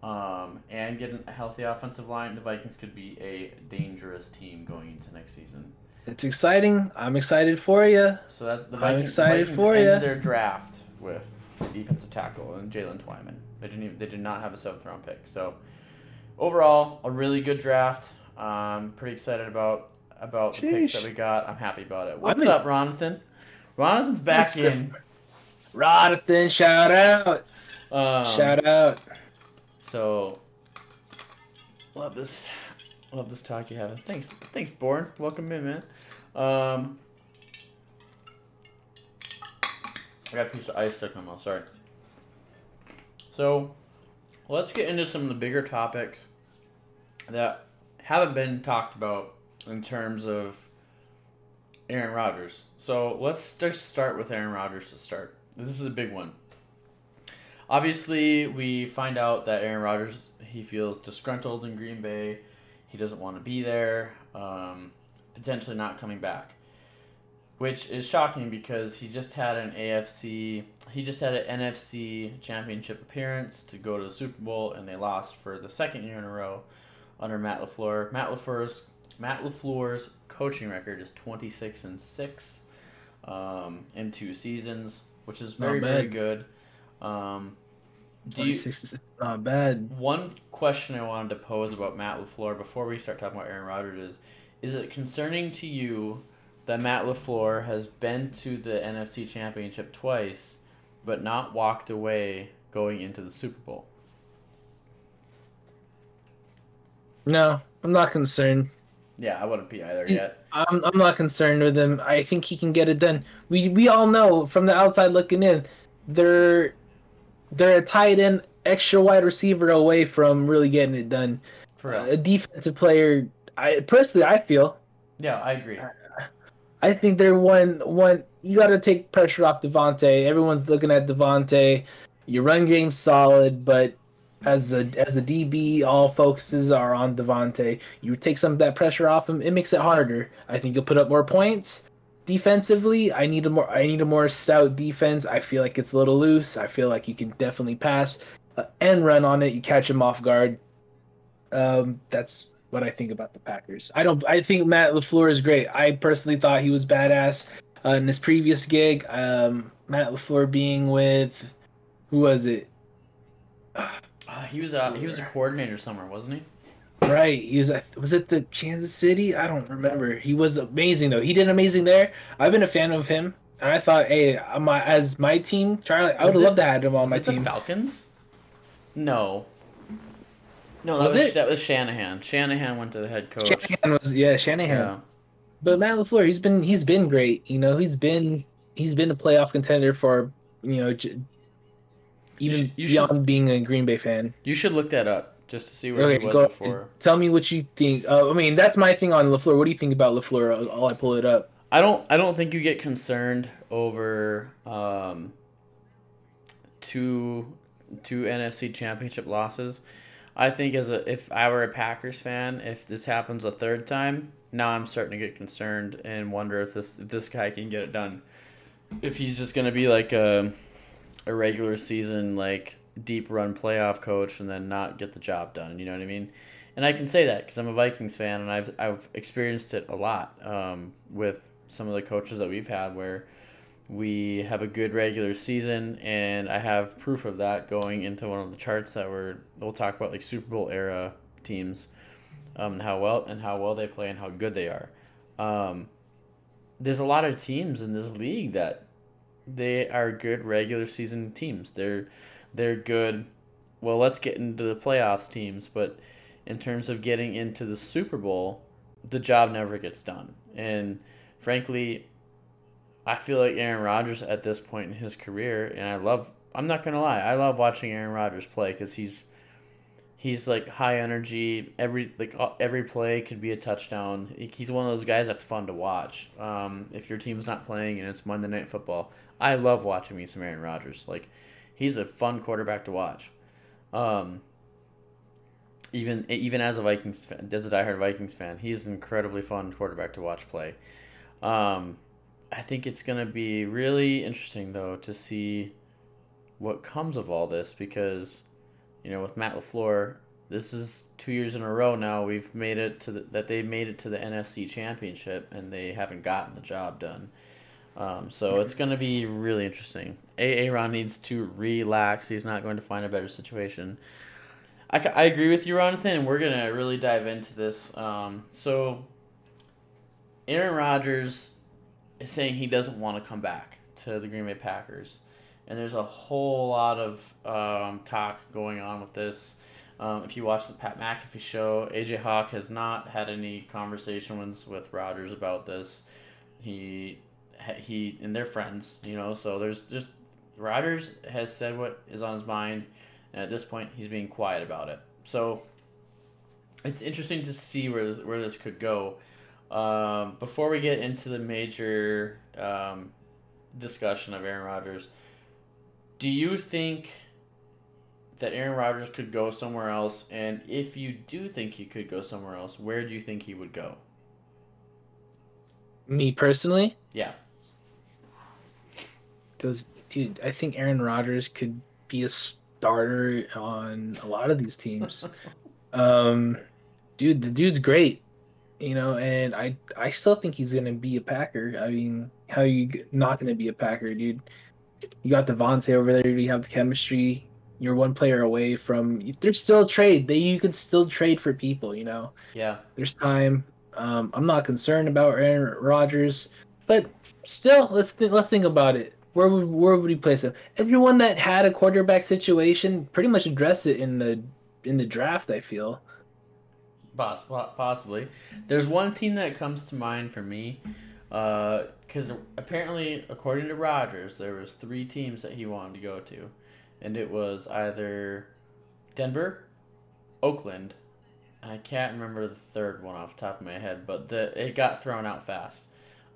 um, and get a healthy offensive line, the Vikings could be a dangerous team going into next season. It's exciting. I'm excited for you. So that's the Vikings. I'm excited Vikings for you. Their draft with defensive tackle and Jaylen Twyman. They didn't. Even, they did not have a seventh round pick. So overall, a really good draft. Um, pretty excited about about the picks that we got. I'm happy about it. What's mean- up, Ronathan? Ronathan's back Thanks, in. Rodathan, shout out. Um, shout out. So love this, love this talk you having. Thanks, thanks, Born. Welcome in, man. Um, I got a piece of ice stuck in my mouth. Sorry. So let's get into some of the bigger topics that haven't been talked about in terms of Aaron Rodgers. So let's just start with Aaron Rodgers to start. This is a big one. Obviously, we find out that Aaron Rodgers he feels disgruntled in Green Bay. He doesn't want to be there. Um, potentially not coming back, which is shocking because he just had an AFC, he just had an NFC Championship appearance to go to the Super Bowl, and they lost for the second year in a row under Matt LaFleur. Matt LaFleur's Matt LaFleur's coaching record is twenty six and six um, in two seasons, which is Not very very good. Um, do you, 26 is not bad. one question I wanted to pose about Matt LaFleur before we start talking about Aaron Rodgers is is it concerning to you that Matt LaFleur has been to the NFC Championship twice but not walked away going into the Super Bowl? No, I'm not concerned. Yeah, I wouldn't be either He's- yet. I'm I'm not concerned with him. I think he can get it done. We we all know from the outside looking in, they're they're a tight end, extra wide receiver away from really getting it done. For Uh, a defensive player, I personally I feel Yeah, I agree. I think they're one one. You got to take pressure off Davante. Everyone's looking at Davante. Your run game's solid, but as a as a DB, all focuses are on Davante. You take some of that pressure off him, it makes it harder. I think you'll put up more points. Defensively, I need a more I need a more stout defense. I feel like it's a little loose. I feel like you can definitely pass uh, and run on it. You catch him off guard. Um, that's what I think about the Packers. I don't. I think Matt LaFleur is great. I personally thought he was badass uh, in his previous gig. Um, Matt LaFleur being with who was it? Uh, he was a he was a coordinator somewhere, wasn't he? Right. He was. at- Was it the Kansas City? I don't remember. He was amazing though. He did amazing there. I've been a fan of him, and I thought, hey, my as my team, Charlie, I would Was have it- loved to have him on Was my it the team. Falcons? No. No, that Was was, it? that was Shanahan. Shanahan went to the head coach. Shanahan was yeah, Shanahan. Yeah. But Matt LaFleur, he's been he's been great. You know, he's been he's been a playoff contender for you know, j- even you should- beyond being a Green Bay fan. You should look that up just to see where Okay, he was go. before. Tell me what you think. Uh, I mean, that's my thing on LaFleur. What do you think about LaFleur? I'll, I'll I pull it up. I don't I don't think you get concerned over um two two NFC championship losses. I think as a if I were a Packers fan, if this happens a third time, now I'm starting to get concerned and wonder if this if this guy can get it done. If he's just gonna be like a a regular season like deep run playoff coach and then not get the job done, you know what I mean? And I can say that because I'm a Vikings fan and I've I've experienced it a lot um, with some of the coaches that we've had where we have a good regular season and I have proof of that going into one of the charts that we're we'll talk about like Super Bowl era teams um, and how well and how well they play and how good they are. Um, there's a lot of teams in this league that they are good regular season teams. They're they're good. Well, let's get into the playoffs teams, but in terms of getting into the Super Bowl, the job never gets done. And frankly, I feel like Aaron Rodgers at this point in his career, and I love. I'm not gonna lie, I love watching Aaron Rodgers play because he's he's like high energy. Every like every play could be a touchdown. He's one of those guys that's fun to watch. Um, if your team's not playing and it's Monday Night Football, I love watching me some Aaron Rodgers. Like he's a fun quarterback to watch. Um, even even as a Vikings fan, as a diehard Vikings fan, he's an incredibly fun quarterback to watch play. Um, I think it's gonna be really interesting though to see what comes of all this because, you know, with Matt LaFleur, this is two years in a row now we've made it to the, that they made it to the NFC Championship and they haven't gotten the job done. Um, so it's going to be really interesting. A. Aaron needs to relax. He's not going to find a better situation. I, I agree with you, Jonathan, and we're going to really dive into this. Um, so, Aaron Rodgers is saying he doesn't want to come back to the Green Bay Packers. And there's a whole lot of um, talk going on with this. Um, if you watch the Pat McAfee show, AJ Hawk has not had any conversations with Rodgers about this. He he and they're friends, you know. So there's just Rodgers has said what is on his mind, and at this point, he's being quiet about it. So it's interesting to see where this, where this could go. Um, before we get into the major um, discussion of Aaron Rodgers, do you think that Aaron Rodgers could go somewhere else? And if you do think he could go somewhere else, where do you think he would go? Me personally, Yeah. does dude? I think Aaron Rodgers could be a starter on a lot of these teams. um, dude, the dude's great, you know, and I I still think he's gonna be a Packer. I mean, how you not gonna be a Packer, dude? You got Davante over there. You have chemistry. You're one player away from. There's still trade. They you could still trade for people. You know, Yeah. there's time. Um, I'm not concerned about Aaron Rodgers, but still, let's th- let's think about it. Where would where would we place him? Everyone that had a quarterback situation pretty much addressed it in the in the draft. I feel. Poss- possibly. There's one team that comes to mind for me, because apparently, according to Rodgers, there was three teams that he wanted to go to, and it was either Denver, Oakland, I can't remember the third one off the top of my head, but the it got thrown out fast.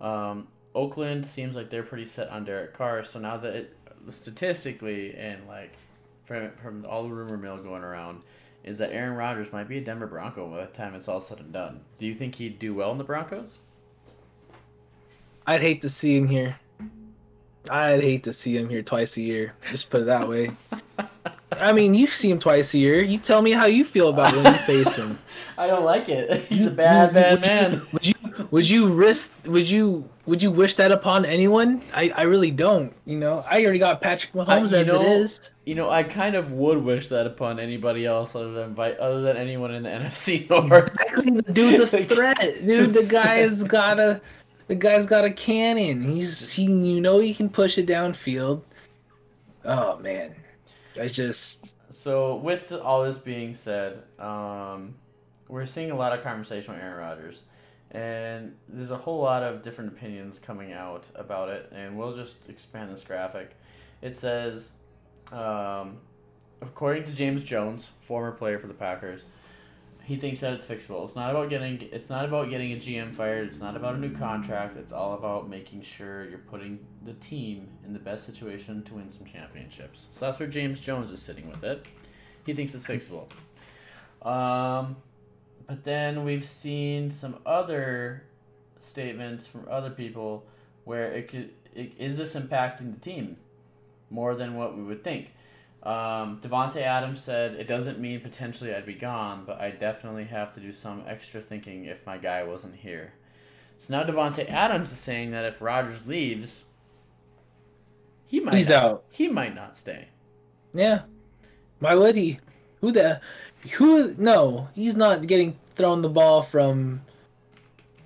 Um, Oakland seems like they're pretty set on Derek Carr, so now that it statistically and like from from all the rumor mill going around, is that Aaron Rodgers might be a Denver Bronco by the time it's all said and done. Do you think he'd do well in the Broncos? I'd hate to see him here. I'd hate to see him here twice a year. Just put it that way. I mean, you see him twice a year. You tell me how you feel about when you face him. I don't like it. He's a bad, bad man. Would you would you risk would you would you wish that upon anyone? I, I really don't. You know, I already got Patrick Mahomes you as know- it is. You know, I kind of would wish that upon anybody else other than by other than anyone in the NFC North. Exactly, the dude's a threat, dude. The guy's got a the guy's got a cannon. He's he you know he can push it downfield. Oh man, I just So, with all this being said, um, we're seeing a lot of conversation with Aaron Rodgers, and there's a whole lot of different opinions coming out about it. And we'll just expand this graphic. It says, um, according to James Jones, former player for the Packers, he thinks that it's fixable. It's not about getting. It's not about getting a GM fired. It's not about a new contract. It's all about making sure you're putting the team in the best situation to win some championships. So that's where James Jones is sitting with it. He thinks it's fixable. Um, but then we've seen some other statements from other people where it could. It, is this impacting the team more than what we would think? Um, Davante Adams said it doesn't mean potentially I'd be gone, but I definitely have to do some extra thinking if my guy wasn't here. So now Davante Adams is saying that if Rodgers leaves, he might He's not, out. He might not stay. yeah. Why would he? Who the who? No, he's not getting thrown the ball from.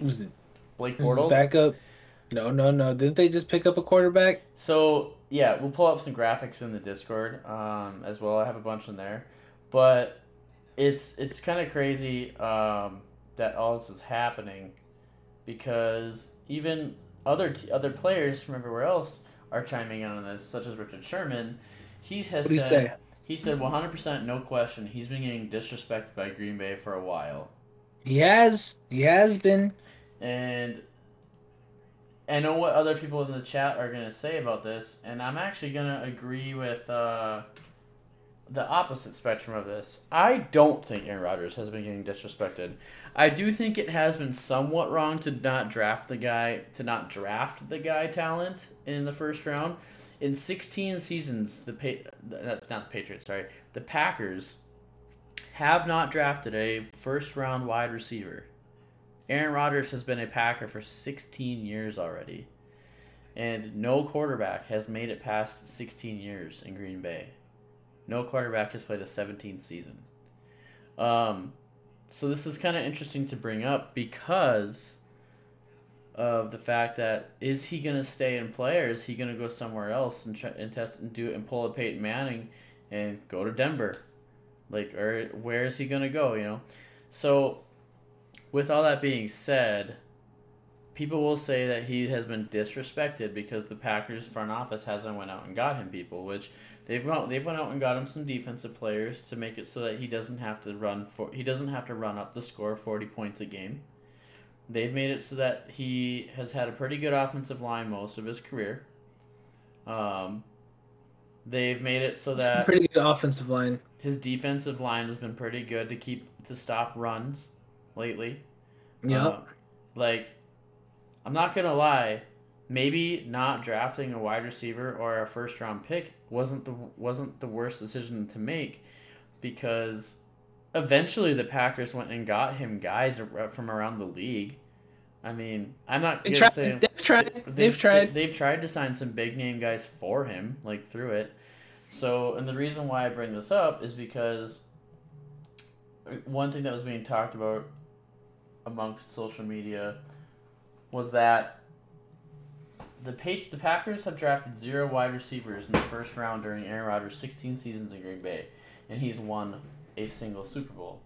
Who's it? Blake Bortles. backup? No, no, no. Didn't they just pick up a quarterback? So yeah, we'll pull up some graphics in the Discord um, as well. I have a bunch in there, but it's it's kind of crazy um, that all this is happening because even other t- other players from everywhere else are chiming in on this, such as Richard Sherman. He has said say? he said 100% no question. He's been getting disrespected by Green Bay for a while. He has. He has been. And I know what other people in the chat are to say about this, and I'm actually to agree with uh, the opposite spectrum of this. I don't think Aaron Rodgers has been getting disrespected. I do think it has been somewhat wrong to not draft the guy, to not draft the guy talent in the first round. In 16 seasons, the pa- not not the Patriots, sorry, the Packers have not drafted a first round wide receiver. Aaron Rodgers has been a Packer for 16 years already. And no quarterback has made it past 16 years in Green Bay. No quarterback has played a 17th season. Um, so this is kind of interesting to bring up because of the fact that is he going to stay and play or is he going to go somewhere else and try and test and do it and pull a Peyton Manning and go to Denver? Like, or where is he going to go, you know? So with all that being said, people will say that he has been disrespected because the Packers front office hasn't went out and got him people, which they've went, they've went out and got him some defensive players to make it so that he doesn't have to run for he doesn't have to run up the score 40 points a game. They've made it so that he has had a pretty good offensive line most of his career. Um, they've made it so that pretty good offensive line. his defensive line has been pretty good to keep to stop runs lately. Yep. Uh, like, I'm not gonna lie, maybe not drafting a wide receiver or a first round pick wasn't the wasn't the worst decision to make, because eventually the Packers went and got him guys from around the league. I mean, I'm not They tried, say they've tried. they've, They've tried. They've tried to sign some big name guys for him, like through it. So, and the reason why I bring this up is because uh, one thing that was being talked about amongst social media was that the page the Packers have drafted zero wide receivers in the first round during Aaron Rodgers' 16 seasons in Green Bay, and he's won a single Super Bowl.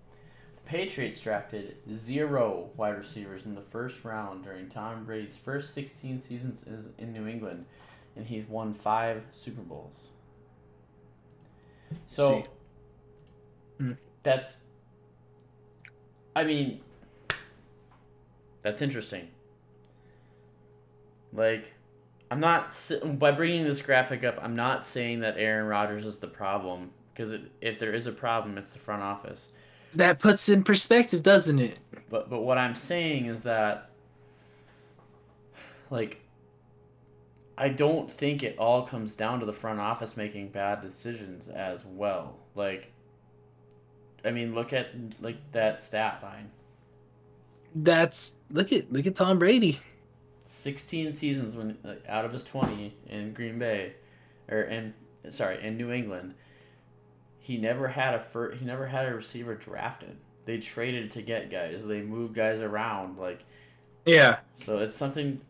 The Patriots drafted zero wide receivers in the first round during Tom Brady's first 16 seasons in- New England, and he's won five Super Bowls. So See. Hmm. that's I mean, that's interesting. Like, I'm not by bringing this graphic up. I'm not saying that Aaron Rodgers is the problem because if there is a problem, it's the front office. That puts in perspective, doesn't it? But but what I'm saying is that, like, I don't think it all comes down to the front office making bad decisions as well. Like, I mean, look at like that stat line. That's look at look at Tom Brady. 16 seasons when uh, out of his 20 in Green Bay or in sorry, in New England. He never had a fir- he never had a receiver drafted. They traded to get guys. They moved guys around like Yeah. so it's something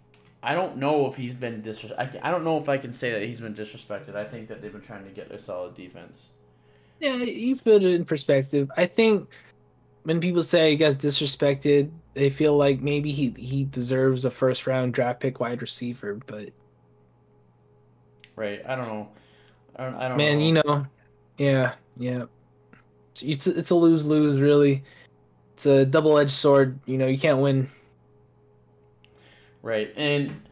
I don't know if he's been disres- I, I don't know if I can say that he's been disrespected. I think that they've been trying to get a solid defense. Yeah, you put it in perspective. I think when people say he gets disrespected, they feel like maybe he he deserves a first round draft pick wide receiver. But Right? I don't know. I don't, I don't man, know. you know, yeah, yeah, it's it's a lose lose really. It's a double edged sword. You know, you can't win. Right. And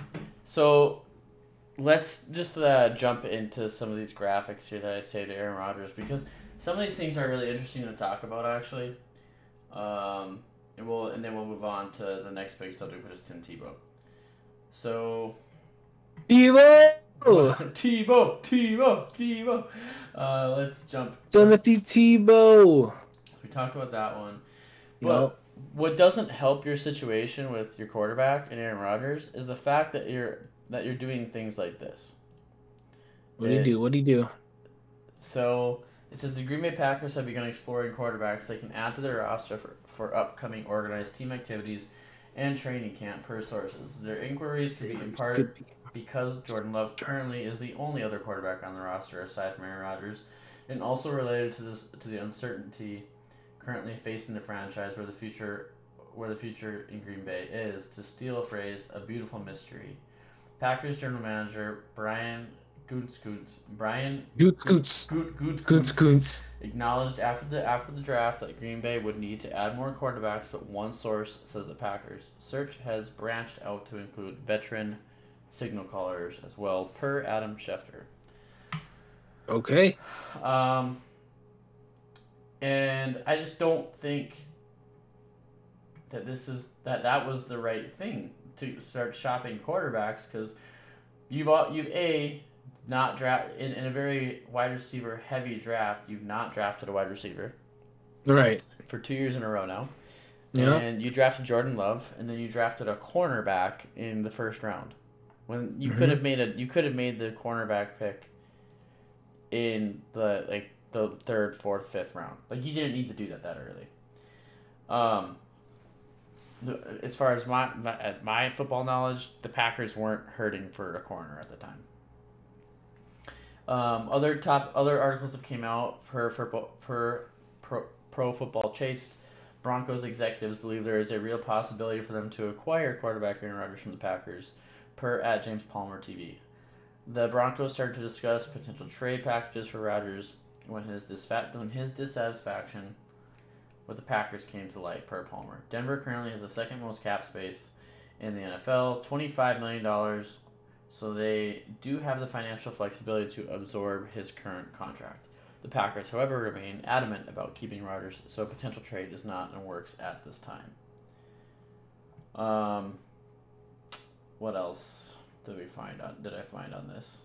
so let's just uh, jump into some of these graphics here that I say to Aaron Rodgers because some of these things are really interesting to talk about actually. Um, and we'll and then we'll move on to the next big subject, which is Tim Tebow. So Tebow, Tebow, Tebow, Tebow. Uh, let's jump. Timothy Tebow. We talked about that one. But Well, what doesn't help your situation with your quarterback and Aaron Rodgers is the fact that you're that you're doing things like this. what do you do? What do you do? So it says the Green Bay Packers have begun exploring quarterbacks they can add to their roster for, for upcoming organized team activities and training camp per sources. Their inquiries could be in part because Jordan Love currently is the only other quarterback on the roster aside from Aaron Rodgers, and also related to this to the uncertainty currently facing the franchise where the future where the future in Green Bay is, to steal a phrase, a beautiful mystery. Packers general manager Brian Gutekunst Brian Goots, goots, Gut- Gut- goots, Gutekunst goots. acknowledged after the after the draft that Green Bay would need to add more quarterbacks, but one source says the Packers search has branched out to include veteran signal callers as well, per Adam Schefter. Okay. Um, and I just don't think that this is that that was the right thing to start shopping quarterbacks because you've all you've a not draft in, in a very wide receiver heavy draft you've not drafted a wide receiver Right. for two years in a row now Yeah. and you drafted Jordan Love and then you drafted a cornerback in the first round when you could Mhm. have made a you could have made the cornerback pick in the like the third, fourth, fifth round. Like you didn't need to do that that early. Um, as far as my, my my football knowledge, the Packers weren't hurting for a corner at the time. Um, other top other articles have came out per for per pro, pro football chase. Broncos executives believe there is a real possibility for them to acquire quarterback Aaron Rodgers from the Packers, per at James Palmer TV. The Broncos started to discuss potential trade packages for Rodgers when his disfat- when his dissatisfaction with the Packers came to light, per Palmer. Denver currently has the second most cap space in the NFL, $25 million, so they do have the financial flexibility to absorb his current contract. The Packers, however, remain adamant about keeping Rodgers, so a potential trade is not in works at this time. Um, what else did we find on? Did I find on this?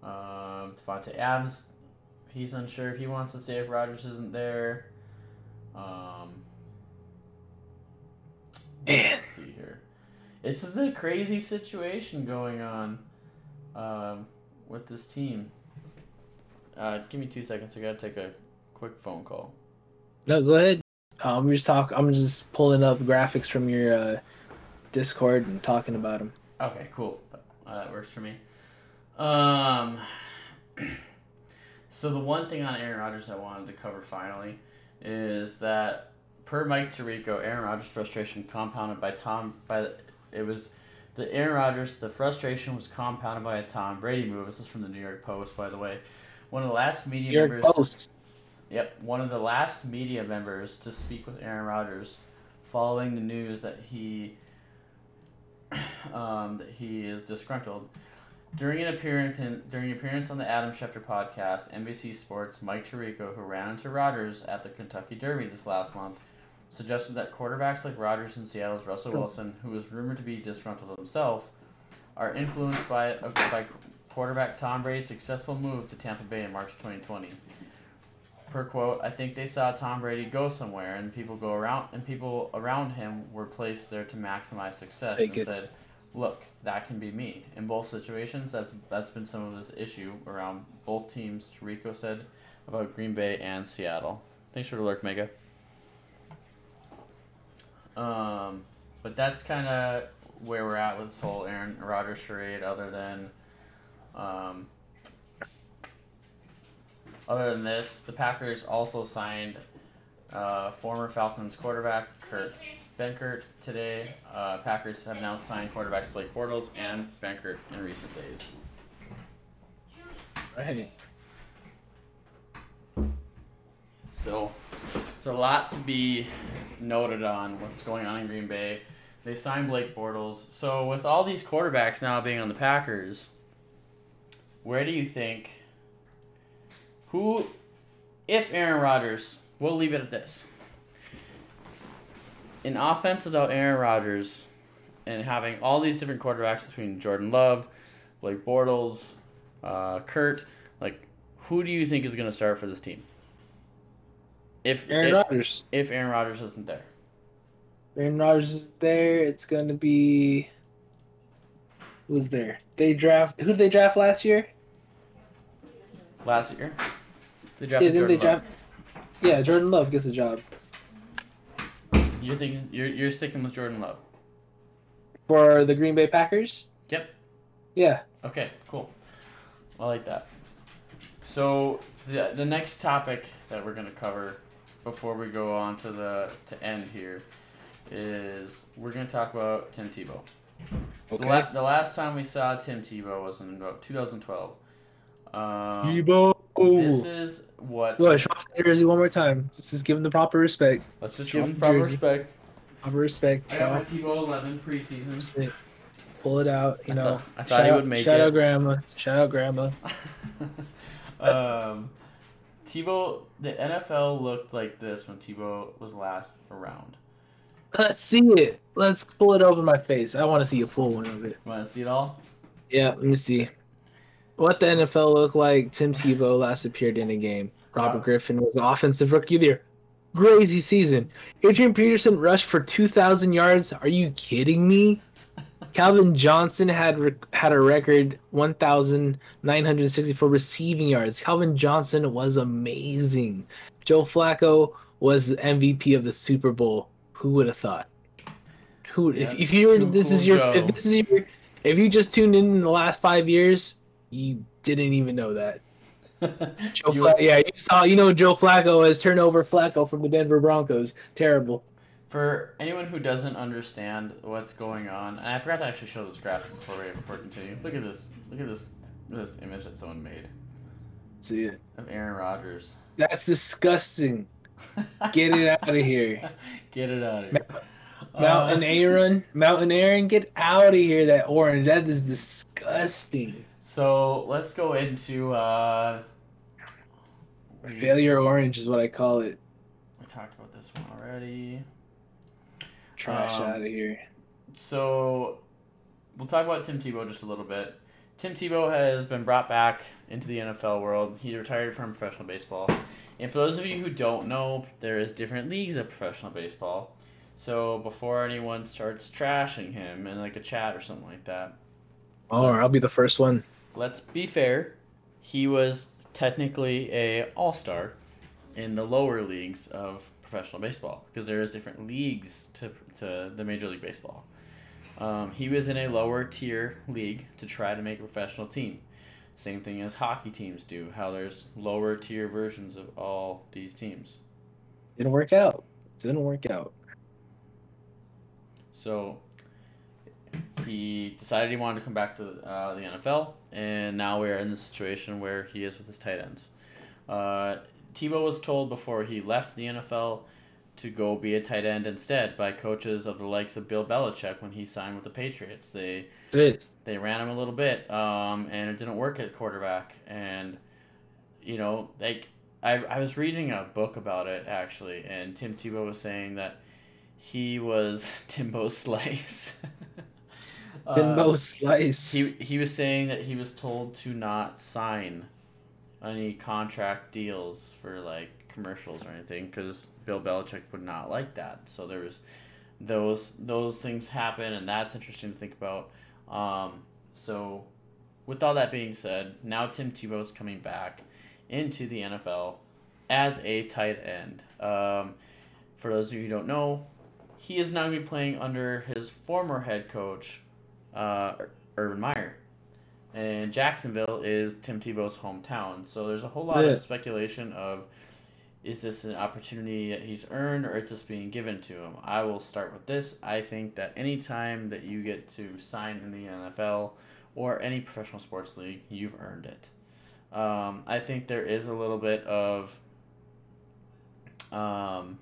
Um, Davante Adams, he's unsure if he wants to stay if Rodgers isn't there. Um, Man. let's see here. This is a crazy situation going on um, with this team. Uh, give me two seconds. I gotta take a quick phone call. No, go ahead. I'm just talk. I'm just pulling up graphics from your uh, Discord and talking about them. Okay, cool. Uh, that works for me. Um, so the one thing on Aaron Rodgers I wanted to cover finally is that per Mike Tirico, Aaron Rodgers' frustration compounded by Tom by the, it was the Aaron Rodgers the frustration was compounded by a Tom Brady move. This is from the New York Post, by the way. One of the last media New York members. Post. Yep, one of the last media members to speak with Aaron Rodgers following the news that he um, that he is disgruntled. During an appearance in, during an appearance on the Adam Schefter podcast, NBC Sports Mike Tirico, who ran into Rodgers at the Kentucky Derby this last month, suggested that quarterbacks like Rodgers in Seattle's Russell Wilson, who is rumored to be disgruntled himself, are influenced by uh, by quarterback Tom Brady's successful move to Tampa Bay in March 2020. Per quote, I think they saw Tom Brady go somewhere, and people go around, and people around him were placed there to maximize success, Take and it. said, "Look, that can be me." In both situations, that's that's been some of the issue around both teams. Rico said about Green Bay and Seattle. Thanks for the lurk, Mega. Um, but that's kind of where we're at with this whole Aaron Rodgers charade. Other than, um, other than this, the Packers also signed uh, former Falcons quarterback Kurt Benkert today. Uh, Packers have now signed quarterbacks Blake Bortles and Benkert in recent days. Right. So there's a lot to be noted on what's going on in Green Bay. They signed Blake Bortles. So with all these quarterbacks now being on the Packers, where do you think who if Aaron Rodgers, we'll leave it at this. An offense without Aaron Rodgers and having all these different quarterbacks between Jordan Love, Blake Bortles, uh, Kurt, like who do you think is going to start for this team? If Aaron if, Rodgers. if Aaron Rodgers isn't there, Aaron Rodgers is there. It's gonna be who's there? They draft who did they draft last year? last year they Yeah, drafted didn't they Jordan Love. draft? Yeah, Jordan Love gets the job You're thinking you're you're sticking with Jordan Love. for the Green Bay Packers. Yep. Yeah, Okay, cool. I like that. So the the next topic that we're gonna cover before we go on to the to end here is we're gonna talk about Tim Tebow. So the, Okay. la- the last time we saw Tim Tebow was in about 2012. Um, Tebow. this is what. Go ahead, show off the jersey one more time. Let's just give him the proper respect. Let's just show give him proper jersey. respect. Proper respect. I got my Tebow 11 preseason. Pull it out. You I know. thought- I thought shout he out, would make shout it. out grandma. Shout out grandma. um, Tebow, the NFL looked like this when Tebow was last around. Let's see it. Let's pull it over my face. I want to see a full one of it. Want to see it all? Yeah, let me see. What the NFL looked like. Tim Tebow last appeared in a game. Robert Wow. Griffin was offensive rookie of the year. Crazy season. Adrian Peterson rushed for 2,000 yards. Are you kidding me? Calvin Johnson had rec- had a record 1,964 receiving yards. Calvin Johnson was amazing. Joe Flacco was the MVP of the Super Bowl. Who would have thought? Who if, Yeah, if you were this is your Joe. if this is your if you just tuned in in the last five years, you didn't even know that. Joe You- Fla- yeah, you saw you know Joe Flacco as turnover Flacco from the Denver Broncos. Terrible. For anyone who doesn't understand what's going on, and I forgot to actually show this graphic before we, before we continue. Look at this. Look at this. Look at this image that someone made See it. of Aaron Rodgers. That's disgusting. Get it out of here. Get it out of here. Mountain Uh, Aaron, Mountain Aaron, get out of here. That orange, that is disgusting. So let's go into. Uh, Failure orange is what I call it. we talked about this one already. Trash Um, out of here. So we'll talk about Tim Tebow just a little bit. Tim Tebow has been brought back into the NFL world. He retired from professional baseball. And for those of you who don't know, there is different leagues of professional baseball. So before anyone starts trashing him in like a chat or something like that, Oh, I'll be the first one. let's be fair. He was technically a all-star in the lower leagues of professional baseball because there is different leagues to, to the Major League Baseball. Um, he was in a lower tier league to try to make a professional team. Same thing as hockey teams do. How there's lower tier versions of all these teams. Didn't work out. Didn't work out. So he decided he wanted to come back to uh, the NFL, and now we're in the situation where he is with his tight ends. Uh, Tebow was told before he left the NFL to go be a tight end instead by coaches of the likes of Bill Belichick when he signed with the Patriots. They they ran him a little bit, um, and it didn't work at quarterback. And you know, like I I was reading a book about it actually, and Tim Tebow was saying that he was Timbo Slice. Uh, Timbo Slice. he he was saying that he was told to not sign any contract deals for like commercials or anything because Bill Belichick would not like that. So there was those those things happen, and that's interesting to think about. Um, so with all that being said, now Tim Tebow's coming back into the NFL as a tight end. Um, for those of you who don't know, he is now going to be playing under his former head coach, uh, Urban Meyer. And Jacksonville is Tim Tebow's hometown. So there's a whole lot Yeah. of speculation of is this an opportunity that he's earned or it's just being given to him? I will start with this. I think that any time that you get to sign in the NFL or any professional sports league, you've earned it. Um, I think there is a little bit of, um,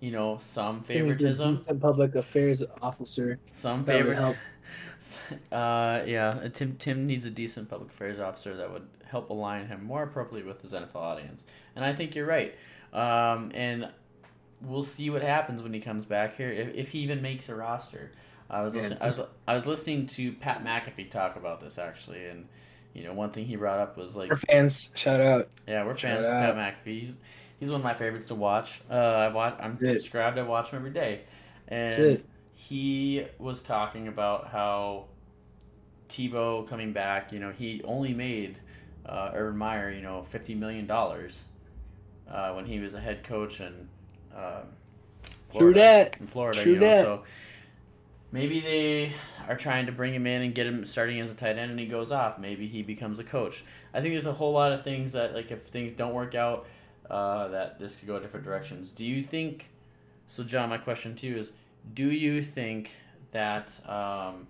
you know, some favoritism, The public affairs officer. some That would favorite. help. Uh, yeah, Tim Tim needs a decent public affairs officer that would help align him more appropriately with his NFL audience. And I think you're right. Um, and we'll see what happens when he comes back here, if, if he even makes a roster. I was listening, I was I was listening to Pat McAfee talk about this actually, and you know one thing he brought up was like Our fans, shout out. yeah, we're Shout fans of Pat. McAfee. He's, he's one of my favorites to watch. Uh, I watch. I'm subscribed. I watch him every day, That's and it. He was talking about how Tebow coming back. You know, he only made uh, Urban Meyer. You know, fifty million dollars uh, when he was a head coach in uh, Florida. that. In Florida, True you know, that. so maybe they are trying to bring him in and get him starting as a tight end, and he goes off. Maybe he becomes a coach. I think there's a whole lot of things that, like, if things don't work out, uh, that this could go different directions. Do you think? So, John, my question to you is: Do you think that um,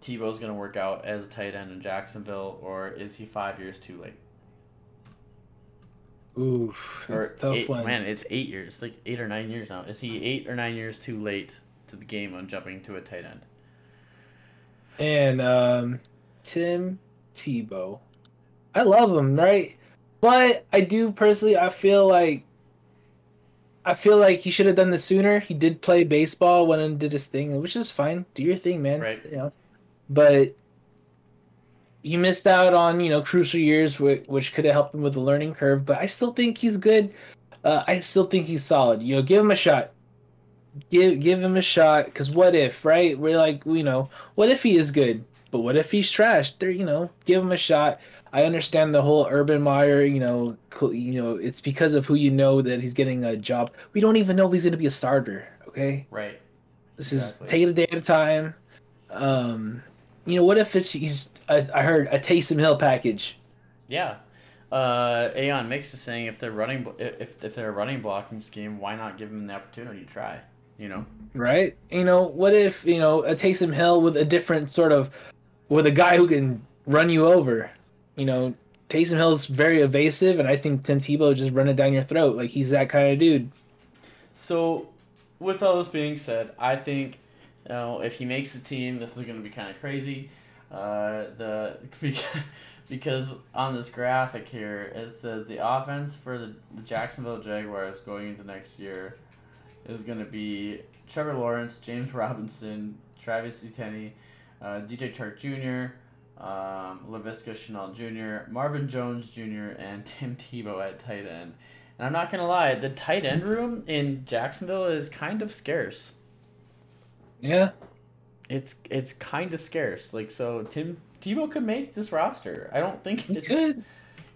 Tebow's going to work out as a tight end in Jacksonville, or is he five years too late? Oof, that's a tough eight, one. man, it's eight years, it's like eight or nine years now. Is he eight or nine years too late to the game on jumping to a tight end? And um, Tim Tebow. I love him, right? But I do personally, I feel like I feel like he should have done this sooner. He did play baseball, went and did his thing, which is fine. Do your thing, man. Right. You know, but he missed out on you know crucial years, which, which could have helped him with the learning curve. But I still think he's good. Uh, I still think he's solid. You know, give him a shot. Give give him a shot. Cause what if, right? We're like, you know, what if he is good? But what if he's trash? There, you know, give him a shot. I understand the whole Urban Meyer, you know, cl- you know, it's because of who you know that he's getting a job. We don't even know if he's going to be a starter. Okay, Right. this Exactly. is take it a day at a time. Um, you know, what if it's he's? I, I heard a Taysom Hill package. Yeah. Uh, Aeon Mix is saying if they're running, if if they're a running blocking scheme, why not give them the opportunity to try? You know. right? You know, what if you know a Taysom Hill with a different sort of, with a guy who can run you over? You know, Taysom Hill's very evasive, and I think Tim Tebow just run it down your throat. Like he's that kind of dude. So, with all this being said, I think you know if he makes the team, this is going to be kind of crazy. Uh, the because on this graphic here it says the offense for the, Jacksonville Jaguars going into next year is going to be Trevor Lawrence, James Robinson, Travis Etienne, uh, DJ Chark Jr., um, Laviska Shenault Jr., Marvin Jones Jr., and Tim Tebow at tight end. And I'm not gonna lie, the tight end room in Jacksonville is kind of scarce. Yeah, It's it's kind of scarce. Like so, Tim Tebow could make this roster. I don't think he it's could.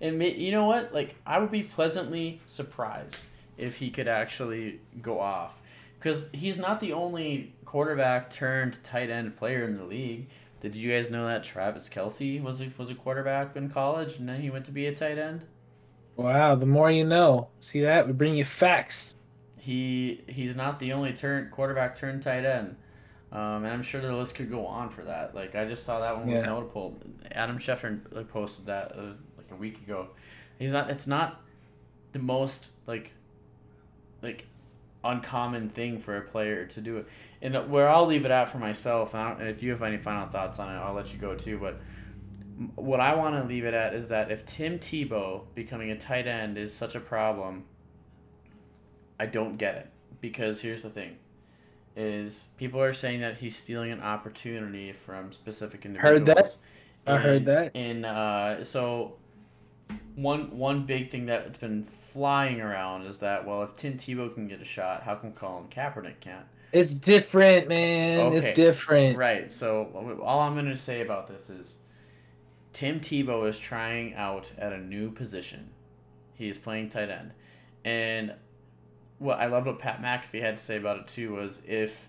and ma- you know what? Like I would be pleasantly surprised if he could actually go off, because he's not the only quarterback turned tight end player in the league. Did you guys know that Travis Kelce was a, was a quarterback in college and then he went to be a tight end? Wow, the more you know. See that? We bring you facts. He he's not the only turn quarterback turned tight end. Um, and I'm sure the list could go on for that. Like I just saw that one was Yeah. notable. Adam Schefter like, posted that uh, like a week ago. He's not. It's not the most like like uncommon thing for a player to do it. And where I'll leave it at for myself, and, I don't, and if you have any final thoughts on it, I'll let you go too. But what I want to leave it at is that if Tim Tebow becoming a tight end is such a problem, I don't get it because here's the thing. Is people are saying that he's stealing an opportunity from specific individuals. Heard that. I heard that. And uh, so one one big thing that's been flying around is that well, if Tim Tebow can get a shot, how come Colin Kaepernick can't? It's different, man. Okay. It's different. Right. So all I'm going to say about this is Tim Tebow is trying out at a new position. He is playing tight end, and what I loved what Pat McAfee had to say about it too was if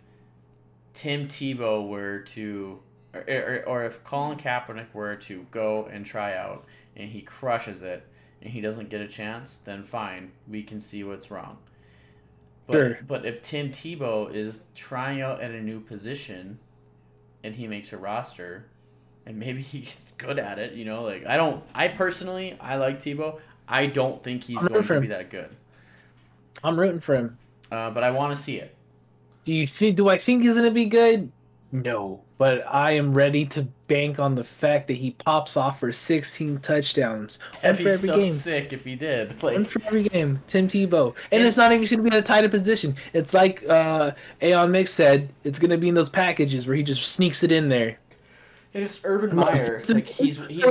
Tim Tebow were to, or, or, or if Colin Kaepernick were to go and try out and he crushes it and he doesn't get a chance, then fine, we can see what's wrong. But, Sure. but if Tim Tebow is trying out at a new position and he makes a roster and maybe he gets good at it, you know, like I don't I personally I like Tebow. I don't think he's I'm going to be that good. I'm rooting for him. Uh, but I want to see it. Do you think? Do I think he's gonna be good? No, but I am ready to bank on the fact that he pops off for 16 touchdowns, one for every so game. sick if he did. One for every game, Tim Tebow, and it's not even going to be in a tighter position. It's like uh, Aeon Mix said, it's going to be in those packages where he just sneaks it in there. it's Urban Meyer. Like the- he's he's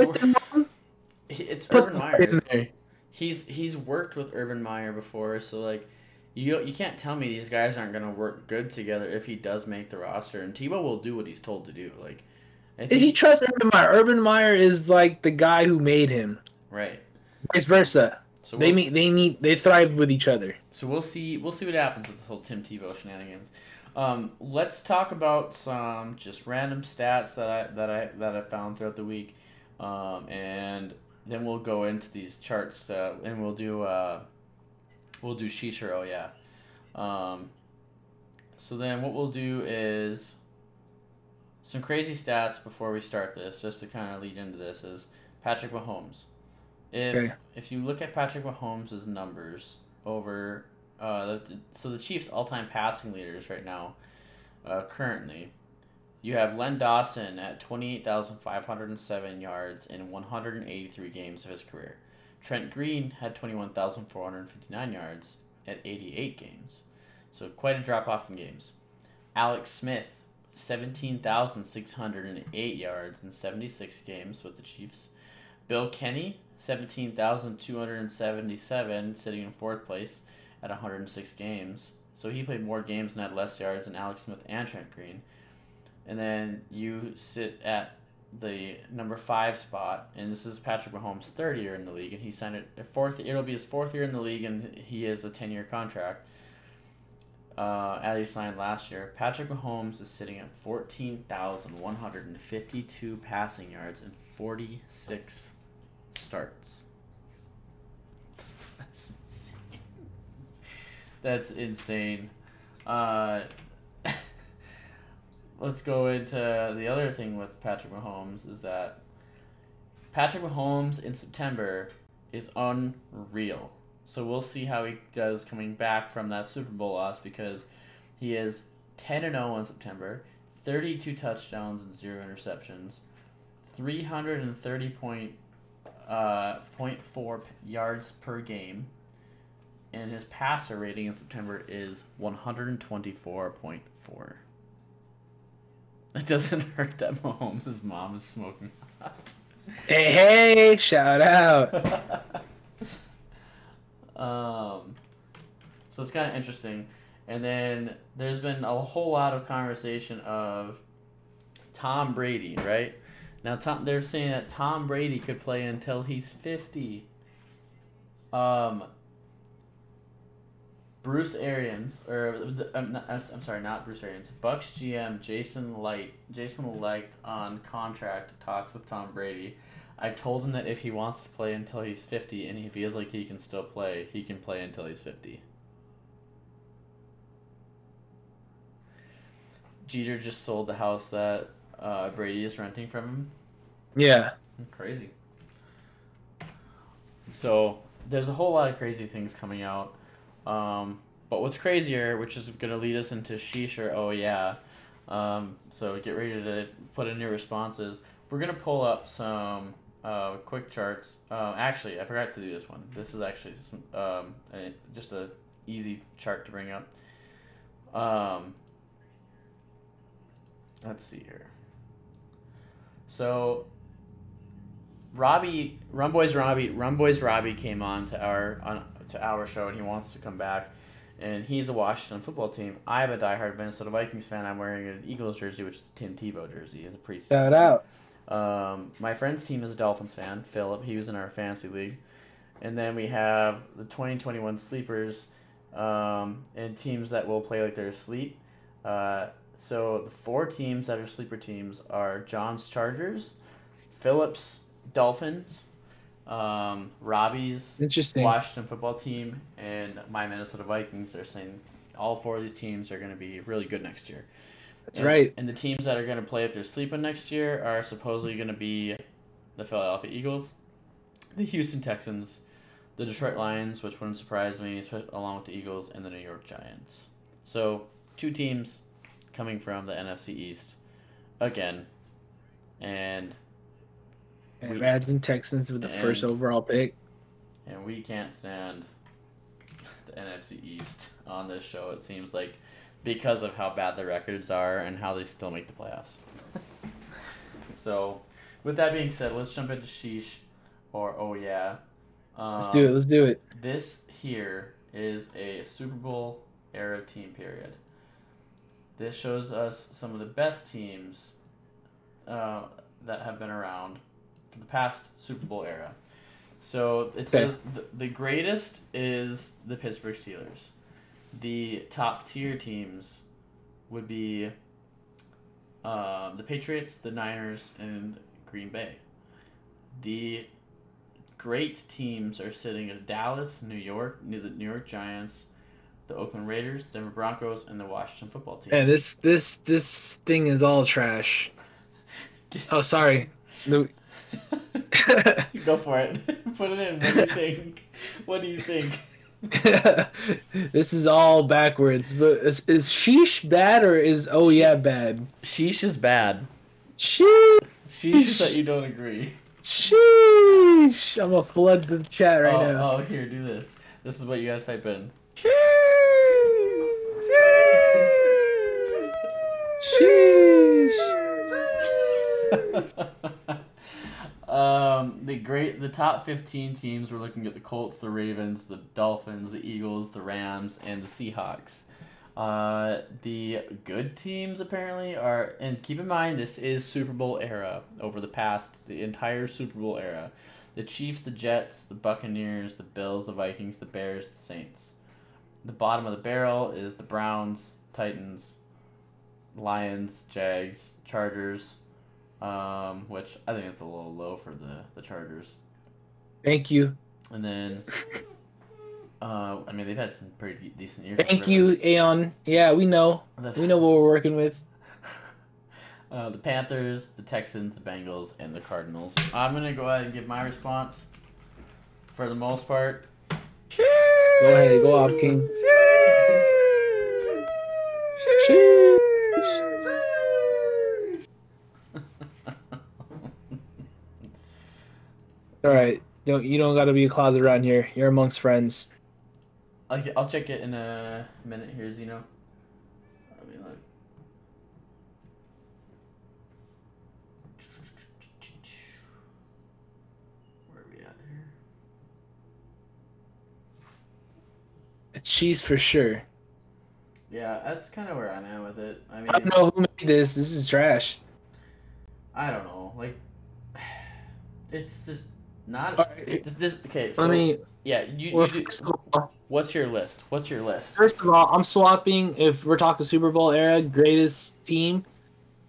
it's Urban Meyer. in there. He's he's worked with Urban Meyer before, so like you you can't tell me these guys aren't gonna work good together if he does make the roster. And Tebow will do what he's told to do. Like Did he think, trust Urban Meyer? Urban Meyer is like the guy who made him. right. Vice versa. So They we'll, meet. They need. They thrive with each other. so we'll see we'll see what happens with this whole Tim Tebow shenanigans. Um, let's talk about some just random stats that I that I that I found throughout the week, um, and then we'll go into these charts uh, and we'll do uh, we'll do Shisha. Oh yeah. Um, so then what we'll do is some crazy stats before we start this, just to kind of lead into this, is Patrick Mahomes. If Okay. if you look at Patrick Mahomes' numbers over, uh, the, so the Chiefs' all-time passing leaders right now, uh, currently, you have Len Dawson at twenty-eight thousand five hundred and seven yards in one hundred and eighty-three games of his career. Trent Green had twenty-one thousand four hundred fifty-nine yards at eighty-eight games, so quite a drop-off in games. Alex Smith, seventeen thousand six hundred and eight yards in seventy-six games with the Chiefs. Bill Kenney, 17,277, sitting in fourth place at 106 games. So he played more games and had less yards than Alex Smith and Trent Green. And then you sit at the number five spot, and this is Patrick Mahomes' third year in the league, and he signed it fourth. It'll be his fourth year in the league, and he has a ten-year contract. Uh, as he signed last year, Patrick Mahomes is sitting at fourteen thousand one hundred and fifty-two passing yards and forty-six starts. That's insane. That's insane. Uh, let's go into the other thing with Patrick Mahomes is that Patrick Mahomes in September is unreal. So we'll see how he does coming back from that Super Bowl loss because he is 10 and 0 in September, 32 touchdowns and 0 interceptions, 330 point uh, 0.4 yards per game, and his passer rating in September is 124.4. It doesn't hurt that Mahomes' mom is smoking hot. Hey, hey! Shout out. um, so it's kind of interesting. And then there's been a whole lot of conversation of Tom Brady, right? Now, Tom, they're saying that Tom Brady could play until he's 50. Um, Bruce Arians, or I'm, not, I'm sorry, not Bruce Arians. Bucks GM Jason Licht, Jason Licht on contract talks with Tom Brady. I told him that if he wants to play until he's 50 and he feels like he can still play, he can play until he's 50. Jeter just sold the house that uh, Brady is renting from him. Yeah. Crazy. So there's a whole lot of crazy things coming out. Um, but what's crazier, which is going to lead us into sheesh or oh yeah. Um, so get ready to put in your responses. We're going to pull up some uh, quick charts. Uh, actually, I forgot to do this one. This is actually some, um, a, just a easy chart to bring up. Um, let's see here. So Robbie, Rum Boys Robbie, Rum Boys Robbie came on to our on to our show, and he wants to come back. And he's a Washington football team. I am a diehard Minnesota Vikings fan. I'm wearing an Eagles jersey, which is Tim Tebow jersey. It's a pretty Shout out. Um, my friend's team is a Dolphins fan, Philip. He was in our fantasy league. And then we have the 2021 sleepers um, and teams that will play like they're asleep. Uh, so the four teams that are sleeper teams are John's Chargers, Phillips Dolphins, um, Robbie's. Washington football team, and my Minnesota Vikings. They're saying all four of these teams are going to be really good next year. That's And- right. And the teams that are going to play if they're sleeping next year are supposedly going to be the Philadelphia Eagles, the Houston Texans, the Detroit Lions, which wouldn't surprise me, along with the Eagles, and the New York Giants. So, two teams coming from the NFC East again. And And we- Imagine Texans with the first overall pick. and we can't stand the NFC East on this show. It seems like because of how bad the records are and how they still make the playoffs. so, with that being said, let's jump into sheesh or oh yeah. Um, Let's do it. Let's do it. This here is a Super Bowl era team period. This shows us some of the best teams uh, that have been around for the past Super Bowl era. So it says the, the greatest is the Pittsburgh Steelers. The top tier teams would be um, the Patriots, the Niners, and Green Bay. The great teams are sitting at Dallas, New York, New- the New York Giants, the Oakland Raiders, Denver Broncos, and the Washington Football Team. Man, this this this thing is all trash. Oh, sorry. No- Go for it. Put it in. What do you think? What do you think? this is all backwards. But is, is sheesh bad or is oh yeah bad? Sheesh is bad. Sheesh. Sheesh is that you don't agree. Sheesh. I'm gonna flood the chat right oh, now. oh, here, do this. This is what you gotta type in. um, the great, the top fifteen teams. We're looking at the Colts, the Ravens, the Dolphins, the Eagles, the Rams, and the Seahawks. Uh, the good teams apparently are, and keep in mind this is Super Bowl era over the past, the entire Super Bowl era. The Chiefs, the Jets, the Buccaneers, the Bills, the Vikings, the Bears, the Saints. The bottom of the barrel is the Browns, Titans, Lions, Jags, Chargers, um, which I think it's a little low for the, the Chargers. Thank you. And then, uh, I mean, they've had some pretty decent years. Thank you, Aeon. Yeah, we know. The, We know what we're working with. uh, the Panthers, the Texans, the Bengals, and the Cardinals. I'm gonna go ahead and give my response. For the most part, Go ahead, go off, King. All right, don't you don't got to be a closet around here. You're amongst friends. I'll, I'll check it in a minute here, Zeno. Let me look. Where are we at here? It's cheese for sure. Yeah, that's kind of where I'm at with it. I mean, I don't know who made this. This is trash. I don't know. Like, it's just not. All right, This, this okay. So Let me. yeah, you, Well, you do, all, What's your list? What's your list? first of all, I'm swapping. If we're talking Super Bowl era greatest team,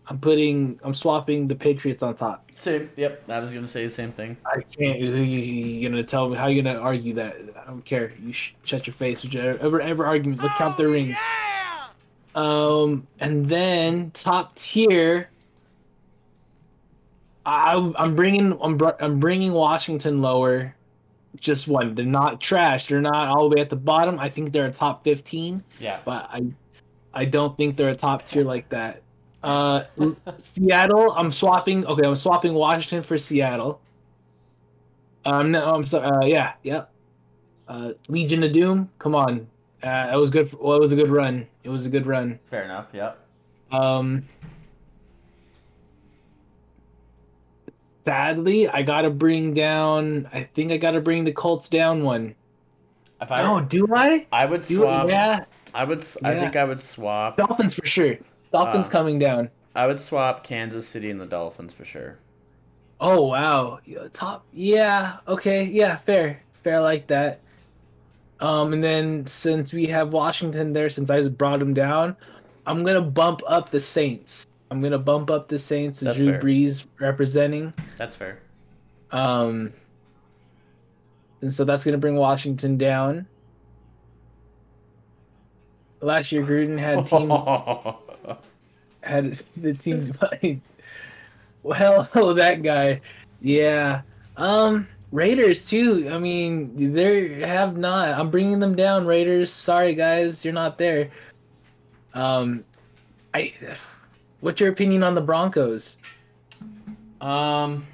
I'm putting. I'm swapping the Patriots on top. Same. Yep. I was gonna say the same thing. I can't. You, you, you gonna tell me how you gonna argue that? I don't care. You sh- shut your face. Whichever ever argument. Look, count their Oh, rings. Yeah! Um, and then top tier. I I'm bringing I'm br- I'm bringing Washington lower. just one. They're not trash. They're not all the way at the bottom. I think they're a top fifteen, Yeah. but I I don't think they're a top tier like that. Uh, Seattle. I'm swapping. Okay, I'm swapping Washington for Seattle. Um, no, I'm sorry. Uh, yeah, yep. Uh, Legion of Doom. Come on, uh, that was good. Well, it was a good run. It was a good run. Fair enough. Yep. Um, sadly, I gotta bring down. I think I gotta bring the Colts down one. If I, Oh, do I? I would Do swap. yeah. I would. I Yeah. think I would swap. Dolphins for sure. Dolphins Uh, coming down. I would swap Kansas City and the Dolphins for sure. Oh wow, Yeah, top. Yeah. Okay. Yeah. Fair. Fair. I like that. Um, and then since we have Washington there, since I just brought him down, I'm gonna bump up the Saints. I'm gonna bump up the Saints with That's Drew fair. Brees representing. That's fair. Um, and so that's going to bring Washington down. Last year, Gruden had team had the team divided. Well, oh, that guy, yeah. Um, Raiders too. I mean, they have not. I'm bringing them down. Raiders. Sorry, guys, you're not there. Um, I. What's your opinion on the Broncos? Um,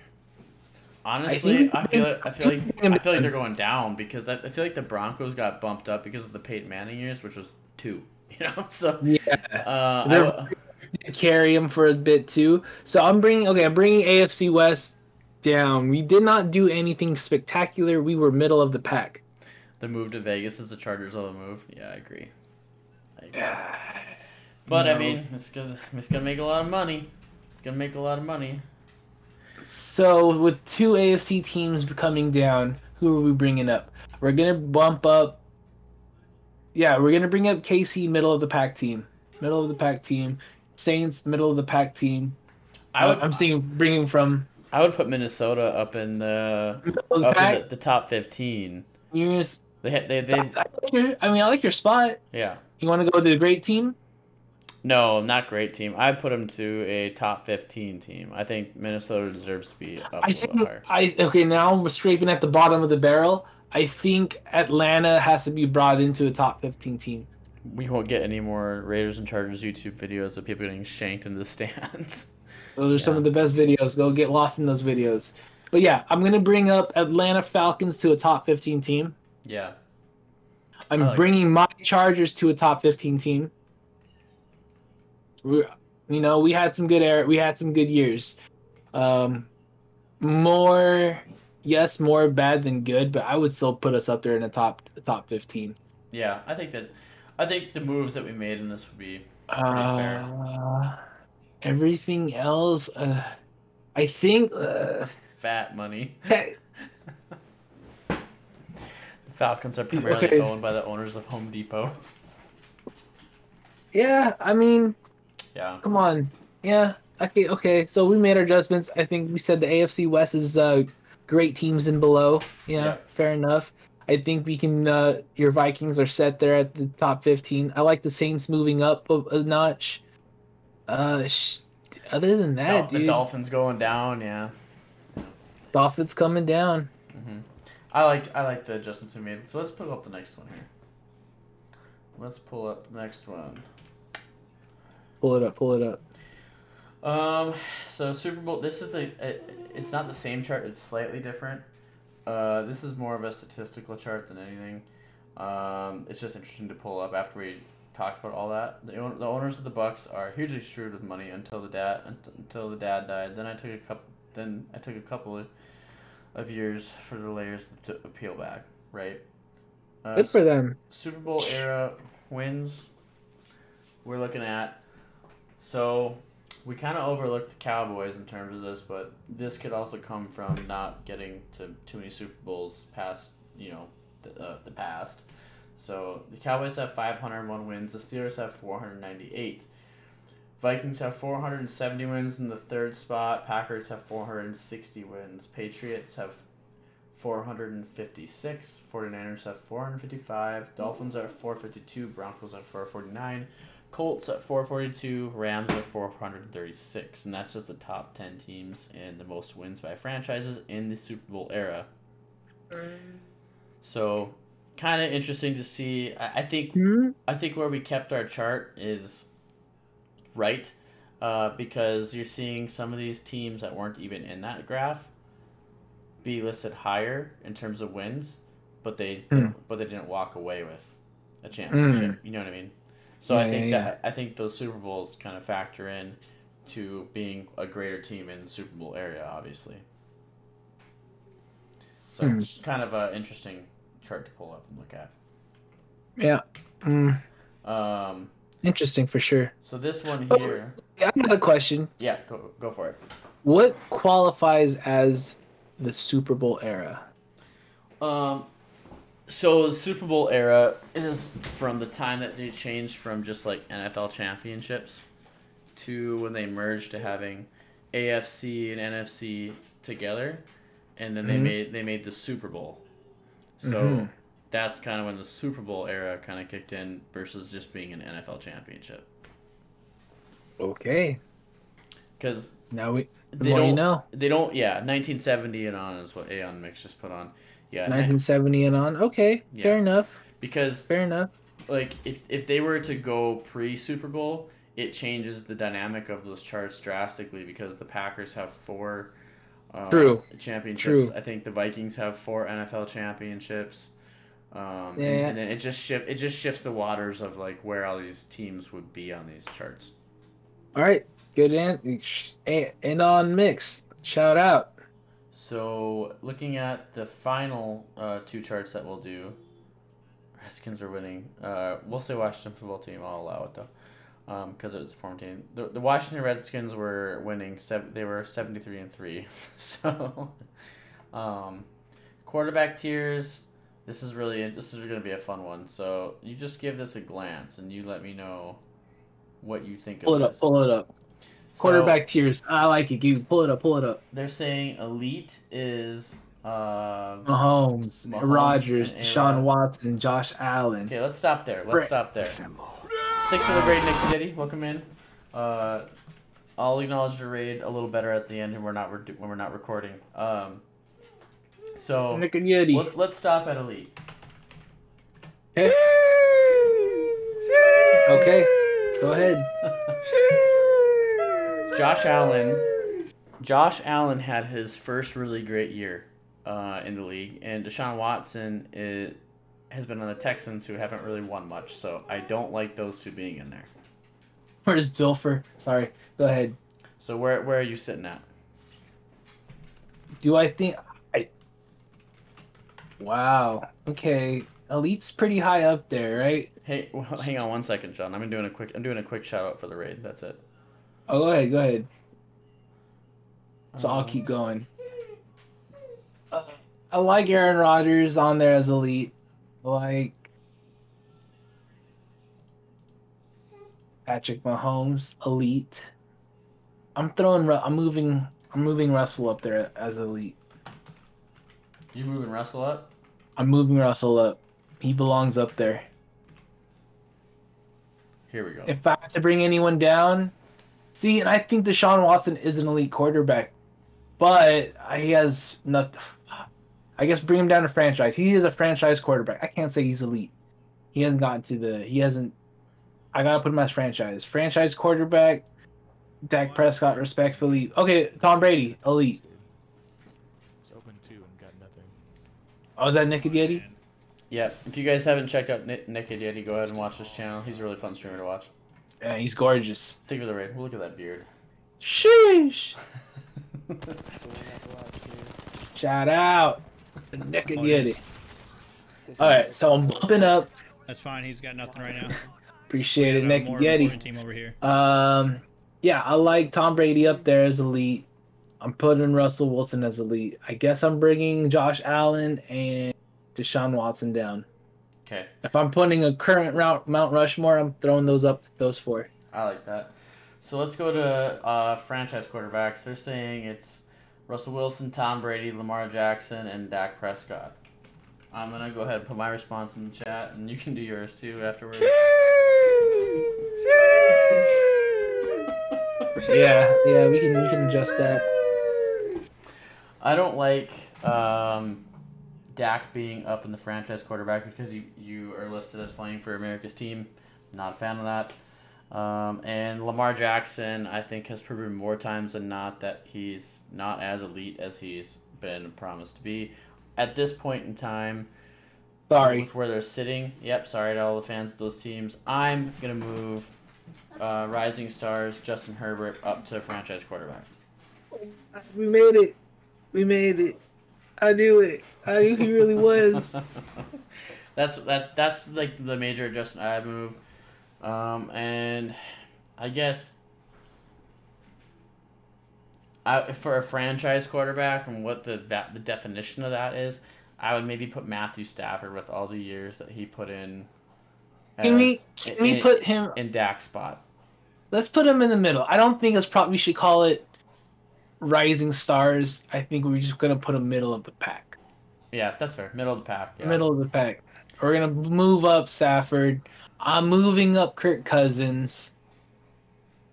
honestly, think- I, feel like I feel like I feel like they're going down because I, I feel like the Broncos got bumped up because of the Peyton Manning years, which was two. You know, so Yeah. uh, I carry him for a bit too. So I'm bringing okay, I'm bringing AFC West down. We did not do anything spectacular. We were middle of the pack. the move to Vegas is the Chargers' other move. Yeah, I agree. I agree. But I mean, it's gonna it's gonna make a lot of money. It's gonna make a lot of money. So with two AFC teams coming down, who are we bringing up? We're gonna bump up. Yeah, we're gonna bring up KC, middle of the pack team, middle of the pack team. Saints, middle of the pack team. I would uh, I'm seeing bringing from I would put Minnesota up in the the up in the, the top fifteen. You're gonna They they they I, like your, I mean, I like your spot. yeah. You want to go to the great team? No, not great team. I'd put them to a top 15 team. I think Minnesota deserves to be up I think higher. I okay now we're scraping at the bottom of the barrel. I think Atlanta has to be brought into a top fifteen team. We won't get any more Raiders and Chargers YouTube videos of people getting shanked in the stands. Those are some of the best videos. Go get lost in those videos. But yeah, I'm gonna bring up Atlanta Falcons to a top fifteen team. yeah. I'm like bringing my Chargers to a top fifteen team. We, you know, we had some good air. We had some good years. Um, more, yes, more bad than good, but I would still put us up there in the top top fifteen. Yeah, I think that I think the moves that we made in this would be fair. Uh, everything else, uh, I think. Uh, fat money. te- The Falcons are primarily Okay. owned by the owners of Home Depot. yeah, I mean, Yeah. come on, yeah. Okay, okay. So we made our adjustments. I think we said the AFC West is uh, great teams and below. Yeah, Yeah. fair enough. I think we can. Uh, your Vikings are set there at the top fifteen. I like the Saints moving up a, a notch. Uh, sh- other than that, Dol- the dude, Dolphins going down, yeah. Dolphins coming down. hmm I like I like the adjustments we made. So let's pull up the next one here. Let's pull up the next one. Pull it up. Pull it up. Um, so Super Bowl. This is a, a. It's not the same chart. It's slightly different. Uh, this is more of a statistical chart than anything. Um, it's just interesting to pull up after we talked about all that. The, the owners of the Bucks are hugely screwed with money until the dad until the dad died. Then I took a couple. Then I took a couple of, of years for the layers to peel back. Right. Uh, Good for them. Super Bowl era wins we're looking at. So we kind of overlooked the Cowboys in terms of this, but this could also come from not getting to too many Super Bowls past, you know, the, uh, the past. So the Cowboys have 501 wins. The Steelers have 498. Vikings have 470 wins in the third spot. Packers have 460 wins. Patriots have 456. 49ers have 455. Dolphins are at 452. Broncos at 449. Colts at 442. Rams at 436. And that's just the top 10 teams and the most wins by franchises in the Super Bowl era. So, kind of interesting to see. I, I think Hmm? I think where we kept our chart is right, uh, because you're seeing some of these teams that weren't even in that graph be listed higher in terms of wins, but they Hmm. but they didn't walk away with a championship. You know what I mean? So I think yeah, that I think those Super Bowls kind of factor in to being a greater team in the Super Bowl area, obviously. So Hmm. kind of an interesting chart to pull up and look at. Yeah. Mm, Um, interesting for sure. so this one here, Yeah, I got a question. yeah, go go for it. What qualifies as the Super Bowl era? Um, so the Super Bowl era is from the time that they changed from just like NFL championships to when they merged to having AFC and NFC together, and then they Mhm. made they made the Super Bowl. So Mhm. that's kind of when the Super Bowl era kind of kicked in versus just being an NFL championship. Okay. Because Now we the they don't you know. they don't yeah 1970 and on is what Aeon Mix just put on. Yeah, 1970 and on. Okay, Yeah. fair enough. because Fair enough. like if if they were to go pre Super Bowl, it changes the dynamic of those charts drastically because the Packers have four uh, True. championships. True. I think the Vikings have four NFL championships. Um, and- Yeah. and, then it just shift it just shifts the waters of like where all these teams would be on these charts. All right. Good and and on mix. Shout out. So looking at the final uh, two charts that we'll do, Redskins are winning. Uh, we'll say Washington football team. I'll allow it though, because it was a former team. The, the Washington Redskins were winning. Seven, they were seventy three and three. so, um, quarterback tiers. This is really this is going to be a fun one. So you just give this a glance and you let me know what you think Pull of it up. Pull it up. So- Quarterback tiers. I like it. Give pull it up. Pull it up. they're saying elite is uh Mahomes, Mahomes Rodgers, and Deshaun Watson, Josh Allen. Okay, let's stop there. Let's Right. stop there. Thanks for the raid, Nick Diddy. Welcome in. Uh, I'll acknowledge the raid a little better at the end when we're not re- when we're not recording. Um, so Nick and Yeti. let, let's stop at elite. Okay. okay. Go ahead. Josh Allen. Josh Allen had his first really great year uh, in the league, and Deshaun Watson is, has been on the Texans, who haven't really won much. So I don't like those two being in there. Where's Dilfer? Sorry. Go ahead. So where where are you sitting at? Do I think I? Wow. Okay. Elite's pretty high up there, right? Hey, well, hang on one second, John. I'm doing a quick. I'm doing a quick shout out for the raid. That's it. Oh, go ahead. Go ahead. So I'll Uh, keep going. Uh, I like Aaron Rodgers on there as elite. Like Patrick Mahomes, elite. I'm throwing. I'm moving. I'm moving Russell up there as elite. You moving Russell up? I'm moving Russell up. He belongs up there. Here we go. If I had to bring anyone down, see, and I think Deshaun Watson is an elite quarterback, but he has nothing. I guess bring him down to franchise. He is a franchise quarterback. I can't say he's elite. He hasn't gotten to the. He hasn't. I gotta put him as franchise. Franchise quarterback. Dak Prescott, respectfully. Okay, Tom Brady, elite. It's open two and got nothing. Oh, is that Nick Yeti? yeah. If you guys haven't checked out Nick, Nick Yeti, go ahead and watch his channel. He's a really fun streamer to watch. Yeah, he's gorgeous. Thank you for the raid. Look at that beard. Sheesh. That's a win, that's a lot, too. Shout out to Nick Oh, Yeti. All right, so I'm bumping up. That's fine. He's got nothing right now. Appreciate it, have a Nick more Yeti. important team over here. Um, yeah, I like Tom Brady up there as elite. I'm putting Russell Wilson as elite. I guess I'm bringing Josh Allen and Deshaun Watson down. Okay, If I'm putting a current route Mount Rushmore, I'm throwing those up, those four. I like that. So let's go to uh, franchise quarterbacks. They're saying it's Russell Wilson, Tom Brady, Lamar Jackson, and Dak Prescott. I'm gonna go ahead and put my response in the chat, and you can do yours too afterwards. Yeah, yeah, we can we can adjust that. I don't like um, Dak being up in the franchise quarterback because you you are listed as playing for America's team. Not a fan of that. Um, and Lamar Jackson, I think, has proven more times than not that he's not as elite as he's been promised to be. At this point in time, Sorry. with where they're sitting, yep, sorry to all the fans of those teams. I'm gonna move uh, Rising Stars Justin Herbert up to franchise quarterback. We made it. We made it. I knew it. I knew he really was. that's that's that's like the major adjustment I move, um, and I guess I for a franchise quarterback and what the that the definition of that is, I would maybe put Matthew Stafford with all the years that he put in. Can we can in, we put him? in Dak's spot? Let's put him in the middle. I don't think it's probably we should call it rising stars. I think we're just gonna put him middle of the pack. Yeah, that's fair. Middle of the pack. Yeah. Middle of the pack. We're gonna move up Stafford. I'm moving up Kirk Cousins.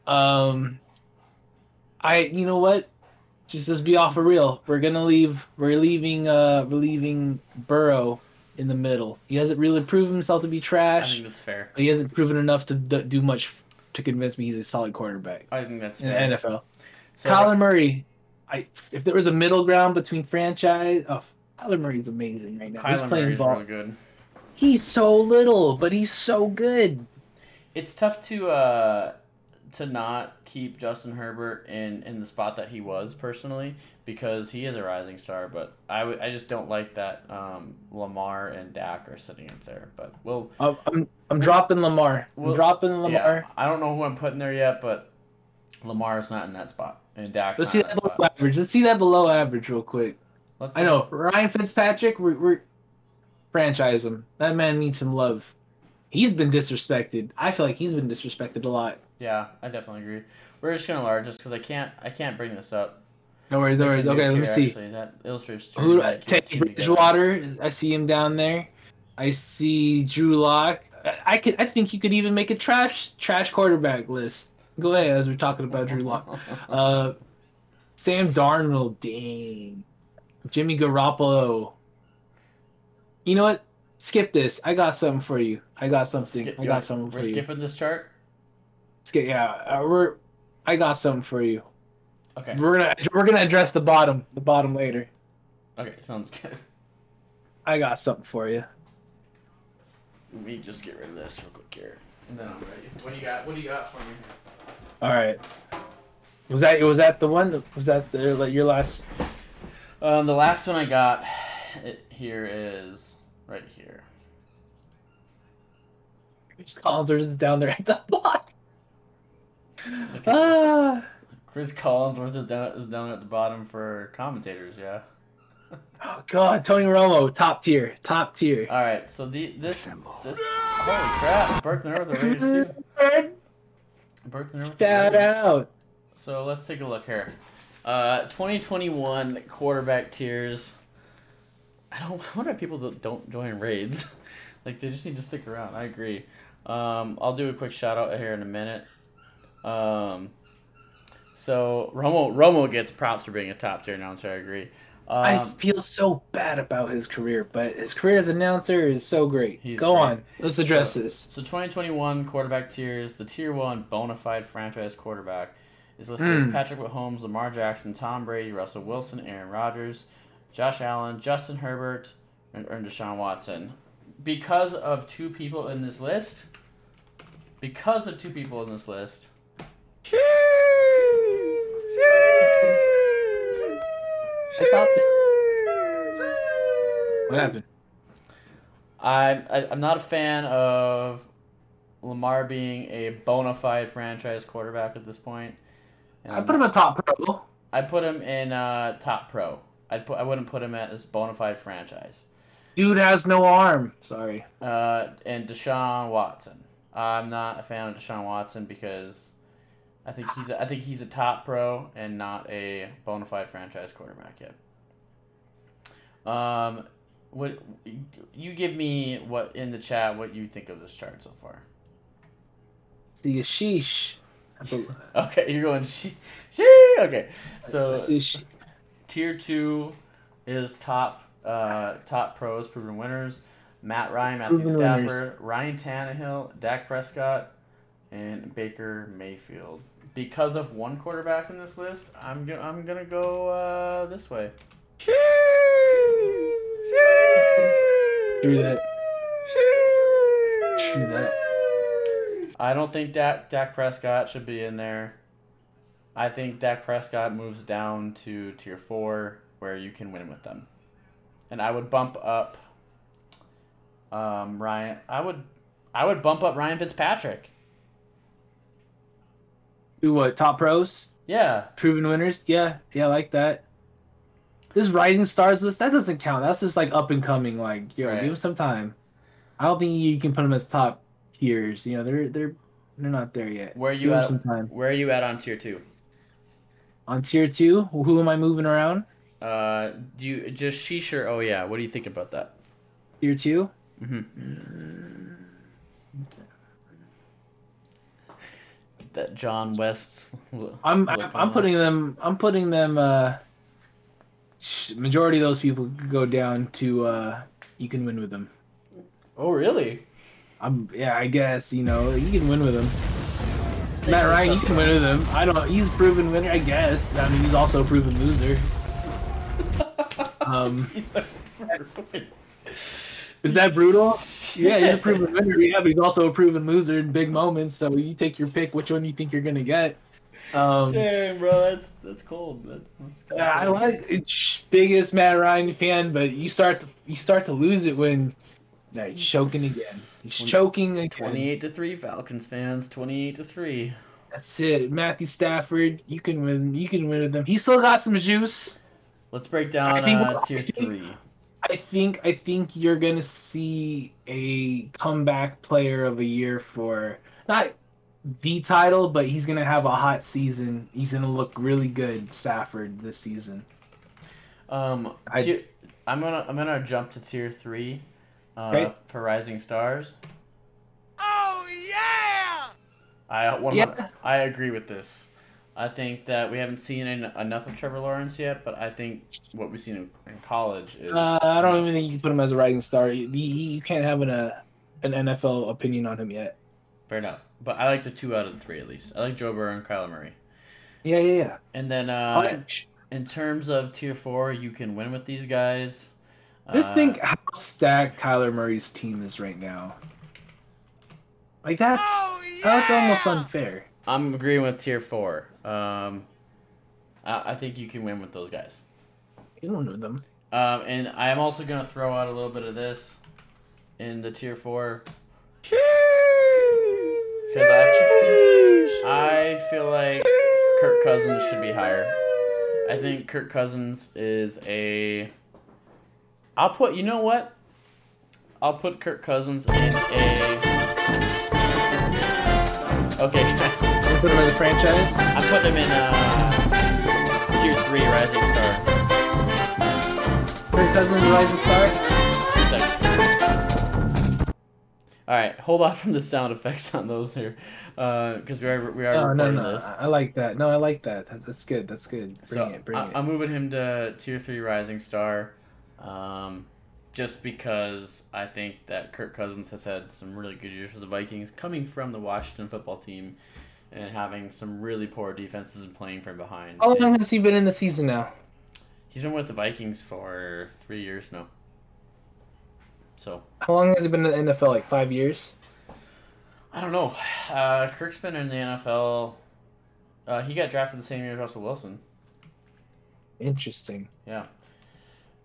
Um, I you know what? Just let's be off for real. We're gonna leave. We're leaving. Uh, we're leaving Burrow in the middle. He hasn't really proven himself to be trash. I think that's fair. But he hasn't proven enough to do much to convince me he's a solid quarterback I think that's in the. NFL. So, Kyler Murray, I if there was a middle ground between franchise, oh, Kyler Murray's amazing right now. he's Kyler playing Murray's ball. really good. He's so little, but he's so good. It's tough to uh to not keep Justin Herbert in in the spot that he was personally because he is a rising star. But I w- I just don't like that um, Lamar and Dak are sitting up there. But we'll I'm I'm, I'm dropping Lamar. I'm Well, dropping yeah. Lamar. I don't know who I'm putting there yet, but Lamar's not in that spot and Dak's Let's see that below spot. average. Let's see that below average real quick. Let's I know Ryan Fitzpatrick. We're, we're franchise him. That man needs some love. He's been disrespected. I feel like he's been disrespected a lot. Yeah, I definitely agree. We're just gonna large just because I can't I can't bring this up. No worries, no worries. Okay, let me see. Actually, that illustrates Who? Teddy team together. Bridgewater. I see him down there. I see Drew Lock. I, I could. I think you could even make a trash trash quarterback list. Go ahead, as we're talking about Drew Lock. Uh, Sam Darnold. Dang. Jimmy Garoppolo. You know what? Skip this. I got something for you. I got something. Skip- I you got something We're skipping this chart. Skip. Yeah. Uh, we're. I got something for you. Okay. We're gonna. We're gonna address the bottom. The bottom later. Okay, sounds good. I got something for you. Let me just get rid of this real quick here, and then I'm ready. What do you got? What do you got for me? All right. Was that was that the one? Was that the, like, your last? Um, the last one I got it here is right here. Chris Collinsworth is down there at the bottom. Look at- Ah. Chris Collinsworth is down is down at the bottom for commentators. Yeah. Oh God, Tony Romo, top tier, top tier. All right. So the this this holy crap, Burke and Earth are rated too. Burke and. Shout out. So let's take a look here. Uh, 2021 quarterback tiers. I don't. I wonder if people that don't join raids. like they just need to stick around. I agree. Um, I'll do a quick shout out here in a minute. Um, so Romo Romo gets props for being a top tier announcer. I agree. I Um, feel so bad about his career, but his career as an announcer is so great. He's Go great. on, let's address this. So 2021 quarterback tiers, the tier one bona fide franchise quarterback is listed Hmm. as Patrick Mahomes, Lamar Jackson, Tom Brady, Russell Wilson, Aaron Rodgers, Josh Allen, Justin Herbert, and, and Deshaun Watson. Because of two people in this list, because of two people in this list, I thought that- What happened? I'm I, I'm not a fan of Lamar being a bona fide franchise quarterback at this point. And I put him a top pro. I put him in uh, top pro. I'd put I wouldn't put him at as bona fide franchise. Dude has no arm. Sorry. Uh, and Deshaun Watson. I'm not a fan of Deshaun Watson because I think he's a, I think he's a top pro and not a bona fide franchise quarterback yet. Um, what you give me what in the chat what you think of this chart so far? The sheesh. Okay, you're going she, she okay. So tier two is top uh, top pros, proven winners: Matt Ryan, Matthew Proven Stafford, winners. Ryan Tannehill, Dak Prescott, and Baker Mayfield. Because of one quarterback in this list, I'm go- I'm gonna go uh, this way. That. That. I don't think Dak, Dak Prescott should be in there. I think Dak Prescott moves down to tier four where you can win with them. And I would bump up um, Ryan I would I would bump up Ryan Fitzpatrick. Do what? Top pros? Yeah. Proven winners? Yeah, yeah, I like that. This rising stars list that doesn't count. That's just like up and coming. Like, yo, Right. give them some time. I don't think you can put them as top tiers. You know, they're they're they're not there yet. Where are Give you them at some time. where are you at on tier two? On tier two, who am I moving around? Uh do you just sheesh or oh yeah, what do you think about that? Tier two. Mm-hmm. That John West's I'm I'm, I'm putting them. I'm putting them. Uh, majority of those people go down to. Uh, you can win with them. Oh really? I'm yeah. I guess you know you can win with him. Matt Ryan, you can win with him. I don't. He's a proven winner. I guess. I mean, he's also a proven loser. Um, He's a- is that brutal? Yeah, he's a proven winner. Yeah, but he's also a proven loser in big moments. So you take your pick. Which one you think you're gonna get? Um, Damn, bro, that's that's cold. That's, that's cold. Yeah, I like it's biggest Matt Ryan fan, but you start to you start to lose it when no, he's choking again. He's Twenty- choking again. Twenty-eight to three, Falcons fans. Twenty-eight to three. That's it. Matthew Stafford, you can win. You can win with him. He still got some juice. Let's break down I think- uh, I tier think- three. I think. I think you're gonna see a comeback player of a year for not the title, but he's gonna have a hot season. He's gonna look really good, Stafford, this season. Um, I- tier, I'm gonna I'm gonna jump to tier three. Uh, Okay. for Rising Stars. Oh yeah! I one Yeah. I agree with this. I think that we haven't seen en- enough of Trevor Lawrence yet, but I think what we've seen in, in college is. Uh, I don't even think you can put him as a rising star. He, he, you can't have an uh, an NFL opinion on him yet. Fair enough, but I like the two out of the three at least. I like Joe Burrow and Kyler Murray. Yeah, yeah, yeah. And then uh, in terms of tier four, you can win with these guys. Just Uh, think how stacked Kyler Murray's team is right now. Like that's Oh that's almost unfair. I'm agreeing with tier four. Um, I, I think you can win with those guys. You don't know them. Um, and I am also gonna throw out a little bit of this in the tier four. Because I, I feel like Kirk Cousins should be higher. I think Kirk Cousins is a. I'll put. You know what? I'll put Kirk Cousins in a. Okay, guys. You put him in the franchise. I'm putting him in uh, tier three rising star. Kirk Cousins rising star. Two seconds. All right, hold off from the sound effects on those here, because we are we are Oh, no, recording no, this. I like that. No, I like that. that that's good. That's good. Bring so it. Bring I, it. I'm moving him to tier three rising star, um, just because I think that Kirk Cousins has had some really good years for the Vikings, coming from the Washington football team, and having some really poor defenses and playing from behind. How long And has he been in the season now? he's been with the Vikings for three years now. So How long has he been in the NFL? Like five years. I don't know. Uh, Kirk's been in the NFL. Uh, he got drafted the same year as Russell Wilson. Interesting. Yeah.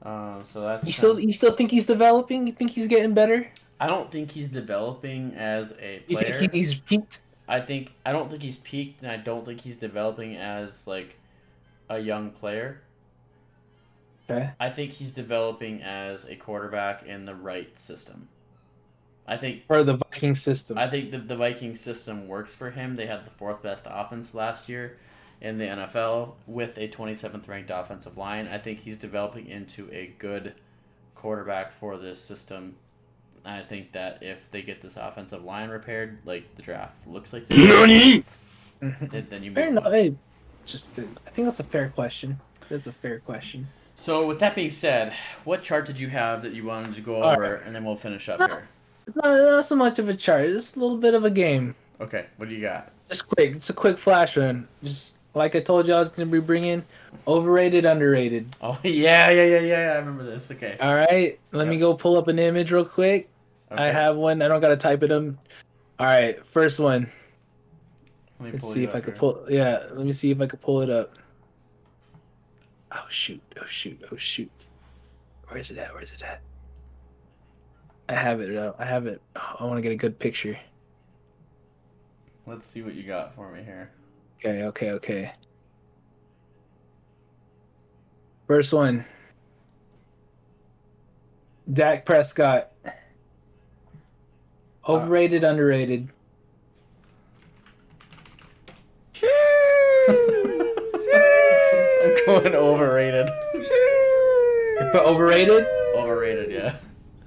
Uh, so that's. You still you still think he's developing? You think he's getting better? I don't think he's developing as a You player. think he's peaked? I think I don't think he's peaked, and I don't think he's developing as like a young player. Okay. I think he's developing as a quarterback in the right system. I think For the Viking system. I think the, the Viking system works for him. They had the fourth best offense last year in the NFL with a 27th ranked offensive line. I think he's developing into a good quarterback for this system. I think that if they get this offensive line repaired, like the draft looks like, they then, then you Fair move enough. Hey, just to, I think that's a fair question. That's a fair question. So with that being said, what chart did you have that you wanted to go All over, and then we'll finish up No. here. It's not, not so much of a chart, just a little bit of a game. Okay, what do you got? Just quick. It's a quick flash run. Just like I told you, I was gonna be bringing overrated, underrated. Oh yeah, yeah, yeah, yeah. I remember this. Okay. All right, let me go pull up an image real quick. I have one. I don't gotta type it in. All right, first one. Let me Let's see if I could pull. Yeah, let me see if I could pull it up. Oh shoot! Oh shoot! Oh shoot! Where is it at? Where is it at? I have it. uh, I have it. Oh, I want to get a good picture. Let's see what you got for me here. Okay, okay, okay. First one. Dak Prescott. Uh, overrated, underrated. I'm going overrated. Put overrated? Overrated, yeah.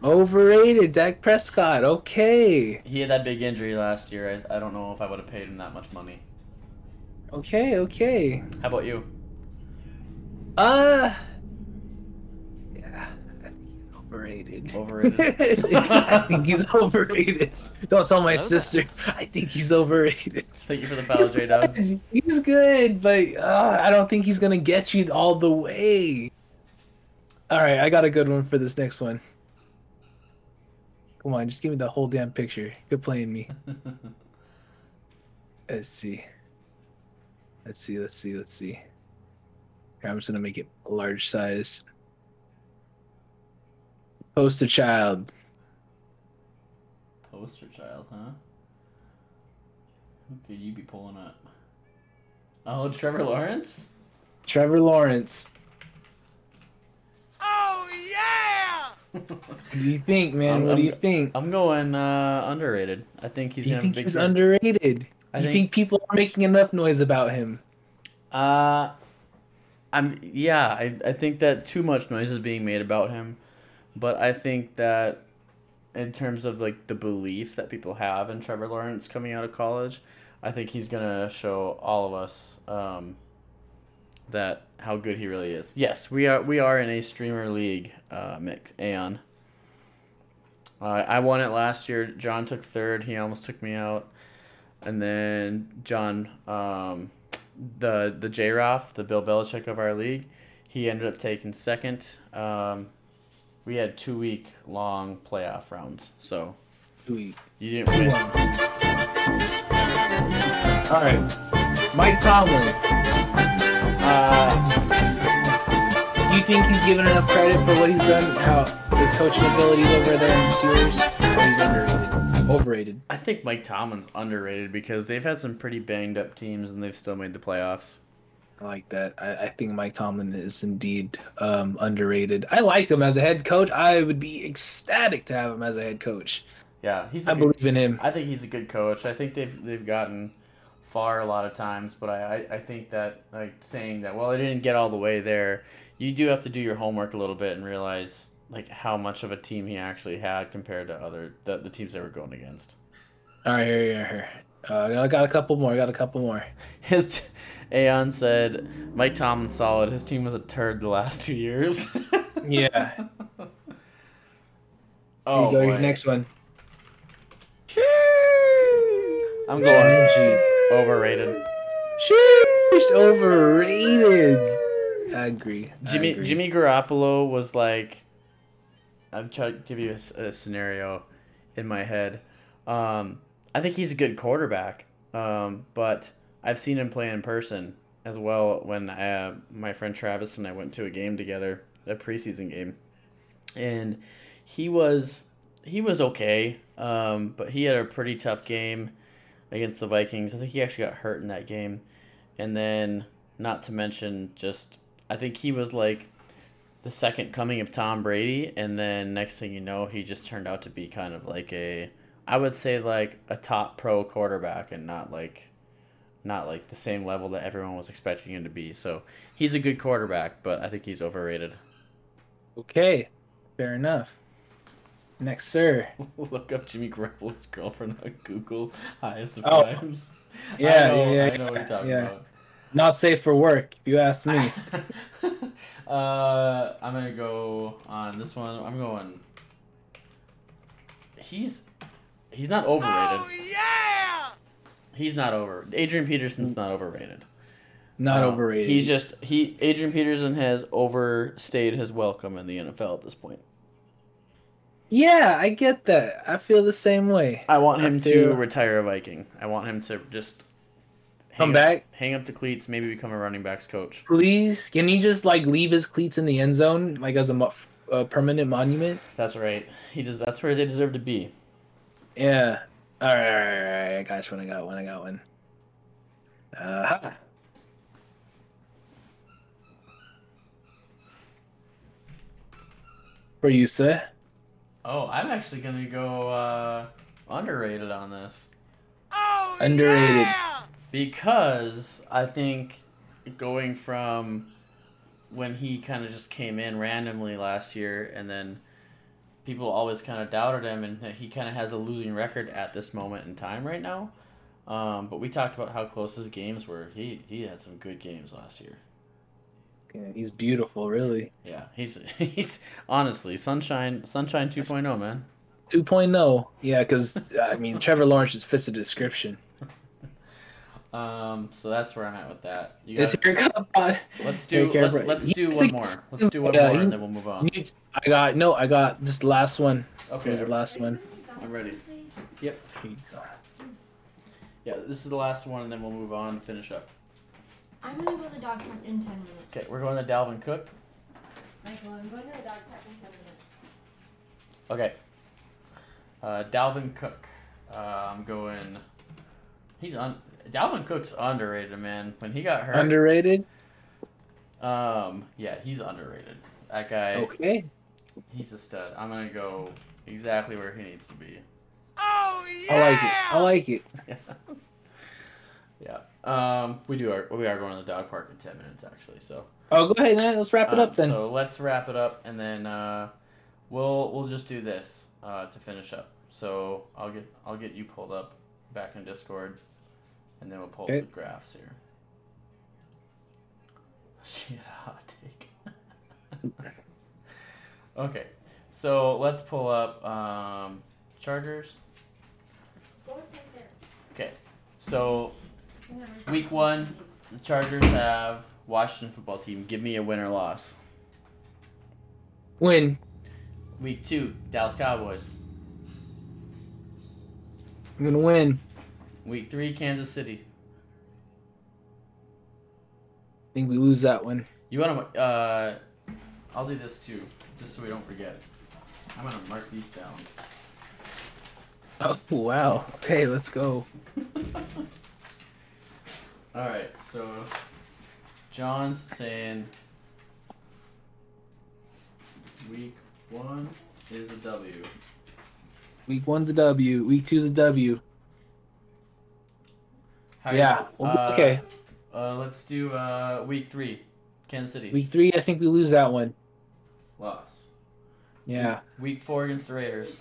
Overrated, Dak Prescott. Okay. He had that big injury last year. I, I don't know if I would have paid him that much money. Okay, okay. How about you? Uh Yeah, I think he's overrated. Overrated. I think he's overrated. Don't tell my I know sister. I think he's overrated. Thank you for the follow, J Dub. He's good, but uh, I don't think he's gonna get you all the way. All right, I got a good one for this next one. Come on, just give me the whole damn picture. Quit playing me. Let's see. Let's see. Let's see. Let's see. Here, I'm just gonna make it large size. Poster child. Poster child, huh? Who could you be pulling up? Oh, Trevor Lawrence? Trevor Lawrence. Oh yeah! What do you think, man? I'm- what do I'm- you think? I'm going uh, underrated. I think he's you think big he's underrated? I you think- think people are making enough noise about him? Uh, I'm yeah. I I think that too much noise is being made about him, but I think that in terms of like the belief that people have in Trevor Lawrence coming out of college, I think he's gonna show all of us um, that how good he really is. Yes, we are we are in a streamer league, uh, mix Aeon. Uh, I won it last year. John took third. He almost took me out, and then John. Um, the the J Roth, the Bill Belichick of our league, he ended up taking second. Um, we had two week long playoff rounds, so Sweet. you didn't win. All right, Mike Tomlin. Uh, you think he's given enough credit for what he's done? How his coaching abilities over there in the Steelers? Or he's underrated, overrated. I think Mike Tomlin's underrated because they've had some pretty banged up teams and they've still made the playoffs. I like that. I, I think Mike Tomlin is indeed um, underrated. I like him as a head coach. I would be ecstatic to have him as a head coach. Yeah, he's. a I good- believe in him. I think he's a good coach. I think they've they've gotten far a lot of times, but I, I, I think that like saying that well they didn't get all the way there, you do have to do your homework a little bit and realize like how much of a team he actually had compared to other the, the teams they were going against. All right, here, here, here. Uh, I got, I a couple more. I got a couple more. His Aeon said Mike Tomlin's solid. His team was a turd the last two years. Yeah. oh, you go, your next one. I'm going Gee. overrated. Sheesh, overrated. I agree. I Jimmy agree. Jimmy Garoppolo was like, I'm trying to give you a scenario in my head. Um, I think he's a good quarterback, um, but I've seen him play in person as well. When uh, my friend Travis and I went to a game together, a preseason game, and he was he was okay, um, but he had a pretty tough game against the Vikings. I think he actually got hurt in that game, and then not to mention just I think he was like the second coming of Tom Brady, and then next thing you know, he just turned out to be kind of like a, I would say like a top pro quarterback, and not like, not like the same level that everyone was expecting him to be. So he's a good quarterback, but I think he's overrated. Okay, fair enough. Next, sir. Look up Jimmy Garoppolo's girlfriend on Google. Highest of Oh. times. Yeah, I know, yeah, I know what you're yeah, talking yeah. about. Not safe for work, if you ask me. uh, I'm gonna go on this one. I'm going. He's he's not overrated. Oh yeah! He's not over. Adrian Peterson's not overrated. Not No, overrated. He's just he. Adrian Peterson has overstayed his welcome in the NFL at this point. yeah, I get that. I feel the same way. I want I him to retire a Viking. I want him to just Come hang back? up, hang up the cleats, maybe become a running backs coach. Please, can he just like leave his cleats in the end zone, like as a, mo- a permanent monument? That's right. He does. That's where they deserve to be. Yeah. All right, all right, all right. I got one. I got one. I got one. Uh, huh. For you, sir. Oh, I'm actually gonna go uh, underrated on this Oh Underrated. yeah! Because I think going from when he kind of just came in randomly last year and then people always kind of doubted him and that he kind of has a losing record at this moment in time right now. Um, but we talked about how close his games were. He he had some good games last year. Yeah, he's beautiful, really. Yeah, he's he's honestly sunshine sunshine 2.0 man. 2.0. oh. Yeah, because I mean, Trevor Lawrence just fits the description. Um, so that's where I'm at with that. You gotta- here cup on? let's do care, let, let's do one more. Let's do one Yeah, more and then we'll move on. I got no. I got this last one. Okay, Was the last one? I'm ready. Yep. Here you go. Yeah, this is the last one, and then we'll move on and finish up. I'm gonna go to the dog park in 10 minutes. Okay, we're going to Dalvin Cook. Michael, I'm going to the dog park in 10 minutes. Okay. Uh, Dalvin Cook. Uh, I'm going. He's un. Dalvin Cook's underrated, man. When he got hurt. Underrated. Um. Yeah, he's underrated. That guy. Okay. He's a stud. I'm gonna go exactly where he needs to be. Oh yeah! I like it. I like it. yeah. Um. We do. Our, we are going to the dog park in ten minutes, actually. So. Oh, go ahead, man. Let's wrap it Um, up then. So let's wrap it up, and then uh, we'll we'll just do this uh, to finish up. So I'll get I'll get you pulled up back in Discord, and then we'll pull Okay. up the graphs here. Shit, hot take. okay, so let's pull up um, Chargers. Go and sit there. Okay, so week one, the Chargers have Washington football team. Give me a win or loss. Win. Week two, Dallas Cowboys. I'm gonna win. Week three, Kansas City. I think we lose that one. You want to? Uh, I'll do this too, just so we don't forget. I'm gonna mark these down. Oh wow. Okay, let's go. All right, so John's saying week one is a W. Week one's a W. Week two's a W. How Yeah. uh, okay. Uh, let's do uh, week three, Kansas City. Week three, I think we lose that one. loss. Yeah. Week four against the Raiders.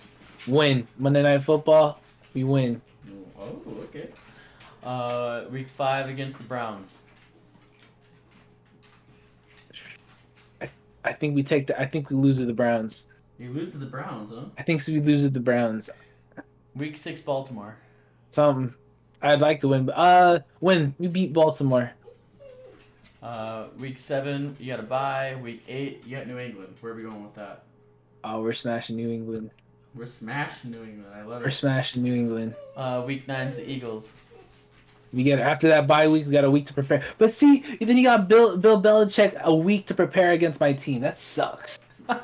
Win. Monday Night Football. We win. Oh, okay. Uh, week five against the Browns. I think we take the. I think we lose to the Browns. You lose to the Browns, huh? I think so we lose to the Browns. Week six, Baltimore. Something. I'd like to win, but uh, win. We beat Baltimore. Uh, week seven, you got a bye. Week eight, you got New England. Where are we going with that? Oh, we're smashing New England. We're smashing New England. I love it. We're smashing New England. Uh, week nine's the Eagles. We get after that bye week. We got a week to prepare. But see, then you got Bill Bill Belichick a week to prepare against my team. That sucks.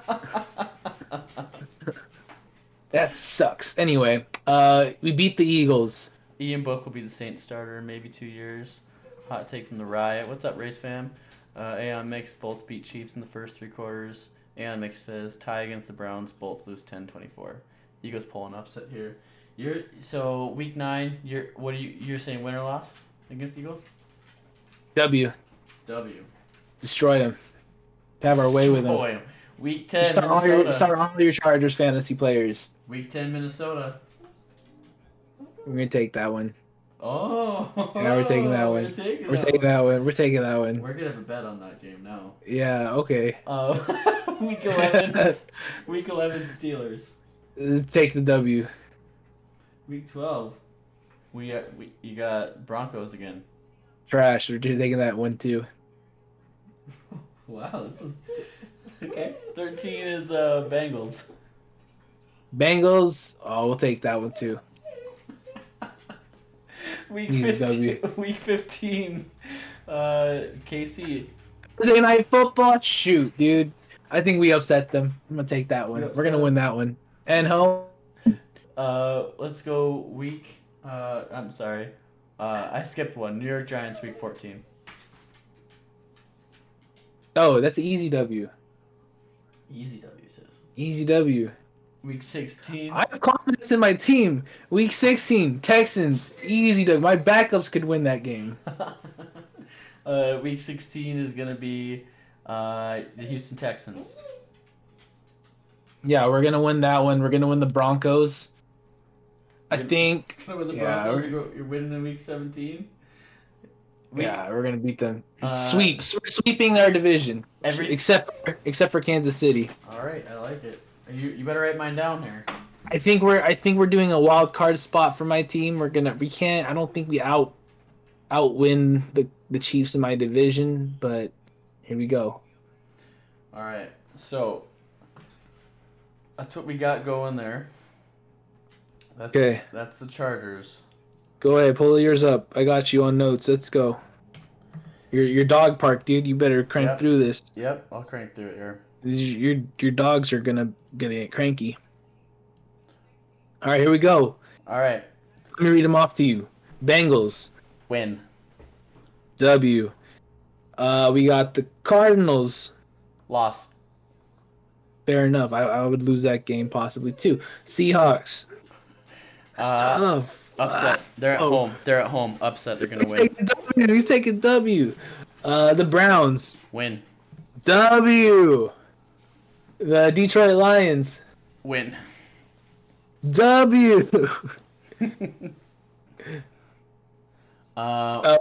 That sucks. Anyway, uh, we beat the Eagles. Ian Book will be the Saints starter in maybe two years. Hot take from the Riot. What's up, race fam? Uh, Aeon Mix, Bolts beat Chiefs in the first three quarters. Aon Mix says tie against the Browns, Bolts lose 10-24. Eagles pull an upset here. You're so week nine. You're what are you? You're saying win or loss against Eagles? W. W. Destroy them. Have our way with them. Week ten, Start all, your, start all your Chargers fantasy players. Week ten, Minnesota. We're gonna take that one. Oh. Yeah, we're taking that We're one. taking, We're that, taking one. that one. We're taking that one. We're gonna have a bet on that game now. Yeah. Okay. Uh, week eleven. week eleven Steelers. Let's take the W. Week twelve. We, uh, we you got Broncos again. Trash. We're taking that one too. Wow, this is okay. Thirteen is uh Bengals. Bengals. Oh, we'll take that one too. Week fifteen. Week fifteen. Uh, KC. Thursday night football. Shoot, dude. I think we upset them. I'm gonna take that one. We We're gonna win that one. And home. Uh, let's go week. Uh, I'm sorry. Uh, I skipped one. New York Giants, week fourteen. Oh, that's an easy W. Easy W says. Easy W. Week sixteen. I have confidence in my team. Week 16, Texans. Easy W. My backups could win that game. uh, week sixteen is gonna be uh the Houston Texans. Yeah, we're gonna win that one. We're gonna win the Broncos. I Yep. think. With the Yeah, Broncos, we're- you're, you're winning in week seventeen. Week- Yeah, we're gonna beat them. Uh, Sweeps. We're sweeping our division. Every- except for, except for Kansas City. All right, I like it. You you better write mine down here. I think we're I think we're doing a wild card spot for my team. We're gonna we can't I don't think we out outwin the the Chiefs in my division, but here we go. All right, so that's what we got going there. That's, Okay. That's the Chargers. Go ahead, pull yours up. I got you on notes. Let's go. Your your dog park, dude. You better crank Yep. through this. Yep, I'll crank through it here. Your your dogs are gonna gonna get cranky. All right, here we go. All right, Let me read them off to you. Bengals win. W. Uh, we got the Cardinals. Loss. Fair enough. I, I would lose that game possibly too. Seahawks. That's Uh, tough. Upset. They're at Oh. home. They're at home. Upset. They're gonna He's win. taking W. He's taking W. Uh, the Browns. Win. W. The Detroit Lions. Win. W. Uh, Uh,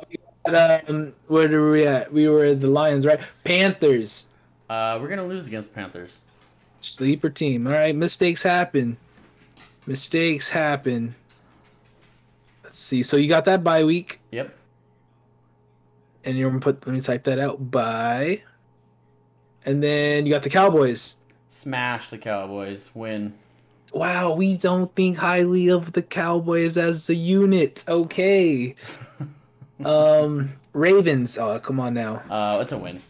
got, um, where were we at? We were the Lions, right? Panthers. uh, we're gonna lose against Panthers. Sleeper team. All right, mistakes happen. Mistakes happen. Let's see. So you got that bye week, Yep. and you're gonna put. Let me type that out. Bye. And then you got the Cowboys. Smash the Cowboys. Win. Wow, we don't think highly of the Cowboys as a unit. Okay. um, Ravens. Oh, come on now. Uh, it's a win.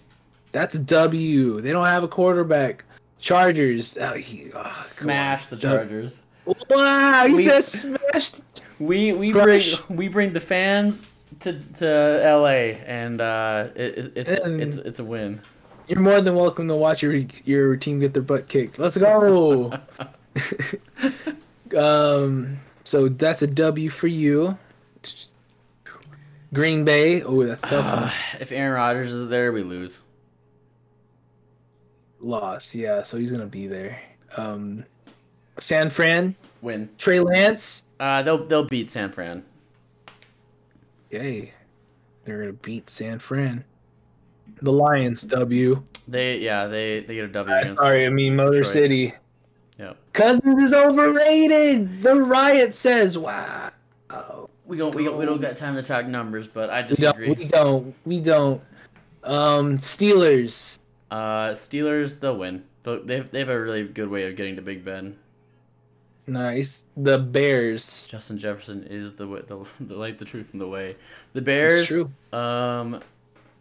That's a W. They don't have a quarterback. Chargers. Oh, he, oh, Smash the. Chargers. Wow, you We- said smash. We we Crush. bring we bring the fans to to LA, and uh, it, it, it's And- it's it's a win. You're more than welcome to watch your your team get their butt kicked. Let's go. um, so that's a W for you. Green Bay. Oh, that's tough. Uh, if Aaron Rodgers is there, we lose. Loss. Yeah, so he's gonna be there. Um, San Fran. Win. Trey Lance. Uh, they'll they'll beat San Fran. Yay. They're gonna beat San Fran. The Lions. W. They yeah they they get a W Uh, sorry, I mean Motor Detroit. City. Yep. Cousins is overrated. The riot says, "Wow." We don't we don't, we don't got time to talk numbers, but I We don't. disagree. We don't. We don't. Um, Steelers. Uh, Steelers they'll win. They'll- They have, they have a really good way of getting to Big Ben. Nice. The Bears. Justin Jefferson is the way, the, the like the truth in the way. The It's Bears. true. Um,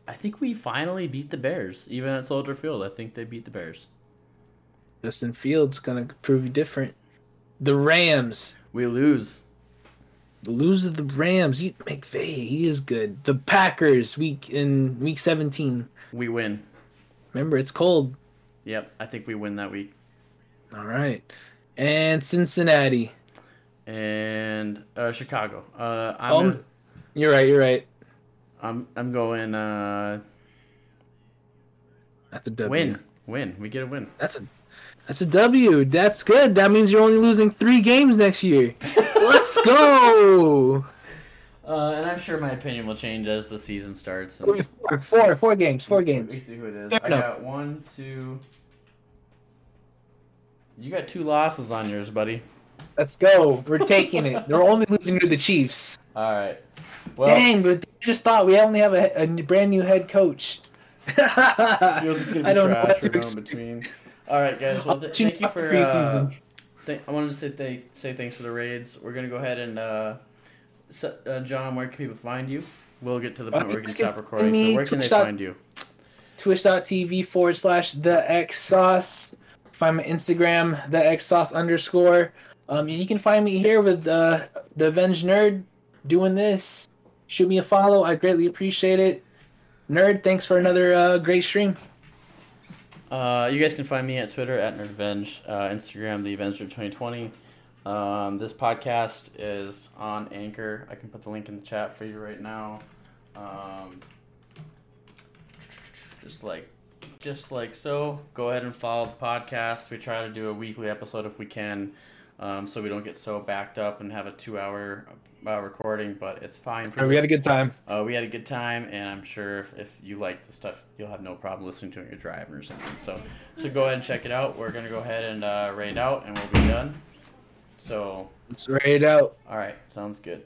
I think we finally beat the Bears, even at Soldier Field. I think they beat the Bears. Justin Fields gonna prove you different. The Rams. We lose. The loser of the Rams. You McVay. He is good. The Packers. Week in week seventeen. We win. Remember, it's cold. Yep, I think we win that week. All right. And Cincinnati. And uh, Chicago. Uh, I'm Um, gonna- You're right. You're right. I'm I'm going uh That's a W. win win. We get a win. That's a that's a W. That's good. That means you're only losing three games next year. Let's go. Uh, and I'm sure my opinion will change as the season starts. And Four, four, four games, four games. Let me games. see who it is. Fair I enough. got one, two. You got two losses on yours, buddy. Let's go. We're taking it. They're only losing to the Chiefs. All right. Well, Dang, but they just thought we only have a, a brand new head coach. Fields is gonna be I don't know what to expect. between. All right, guys. Well, th- thank you for. Uh, th- I wanted to say th- say thanks for the raids. We're gonna go ahead and uh, set, uh, John, where can people find you? We'll get to the point where we can stop recording. So where can they find you? Twitch.tv forward slash the X sauce. Find my Instagram, the X sauce underscore. Um, and you can find me here with uh, the Avenged Nerd doing this. Shoot me a follow. I greatly appreciate it. Nerd, thanks for another uh, great stream. Uh, you guys can find me at Twitter at NerdVenge, uh, Instagram the Avenger 2020. Um, this podcast is on Anchor. I can put the link in the chat for you right now. Um, just like, just like so. Go ahead and follow the podcast. We try to do a weekly episode if we can, um, so we don't get so backed up and have a two-hour uh, recording. But it's fine. We had a good time. uh, we had a good time, and I'm sure if, if you like the stuff, you'll have no problem listening to it in your driving or something. So, so go ahead and check it out. We're gonna go ahead and uh, raid out, and we'll be done. So, Let's raid out. all right, sounds good.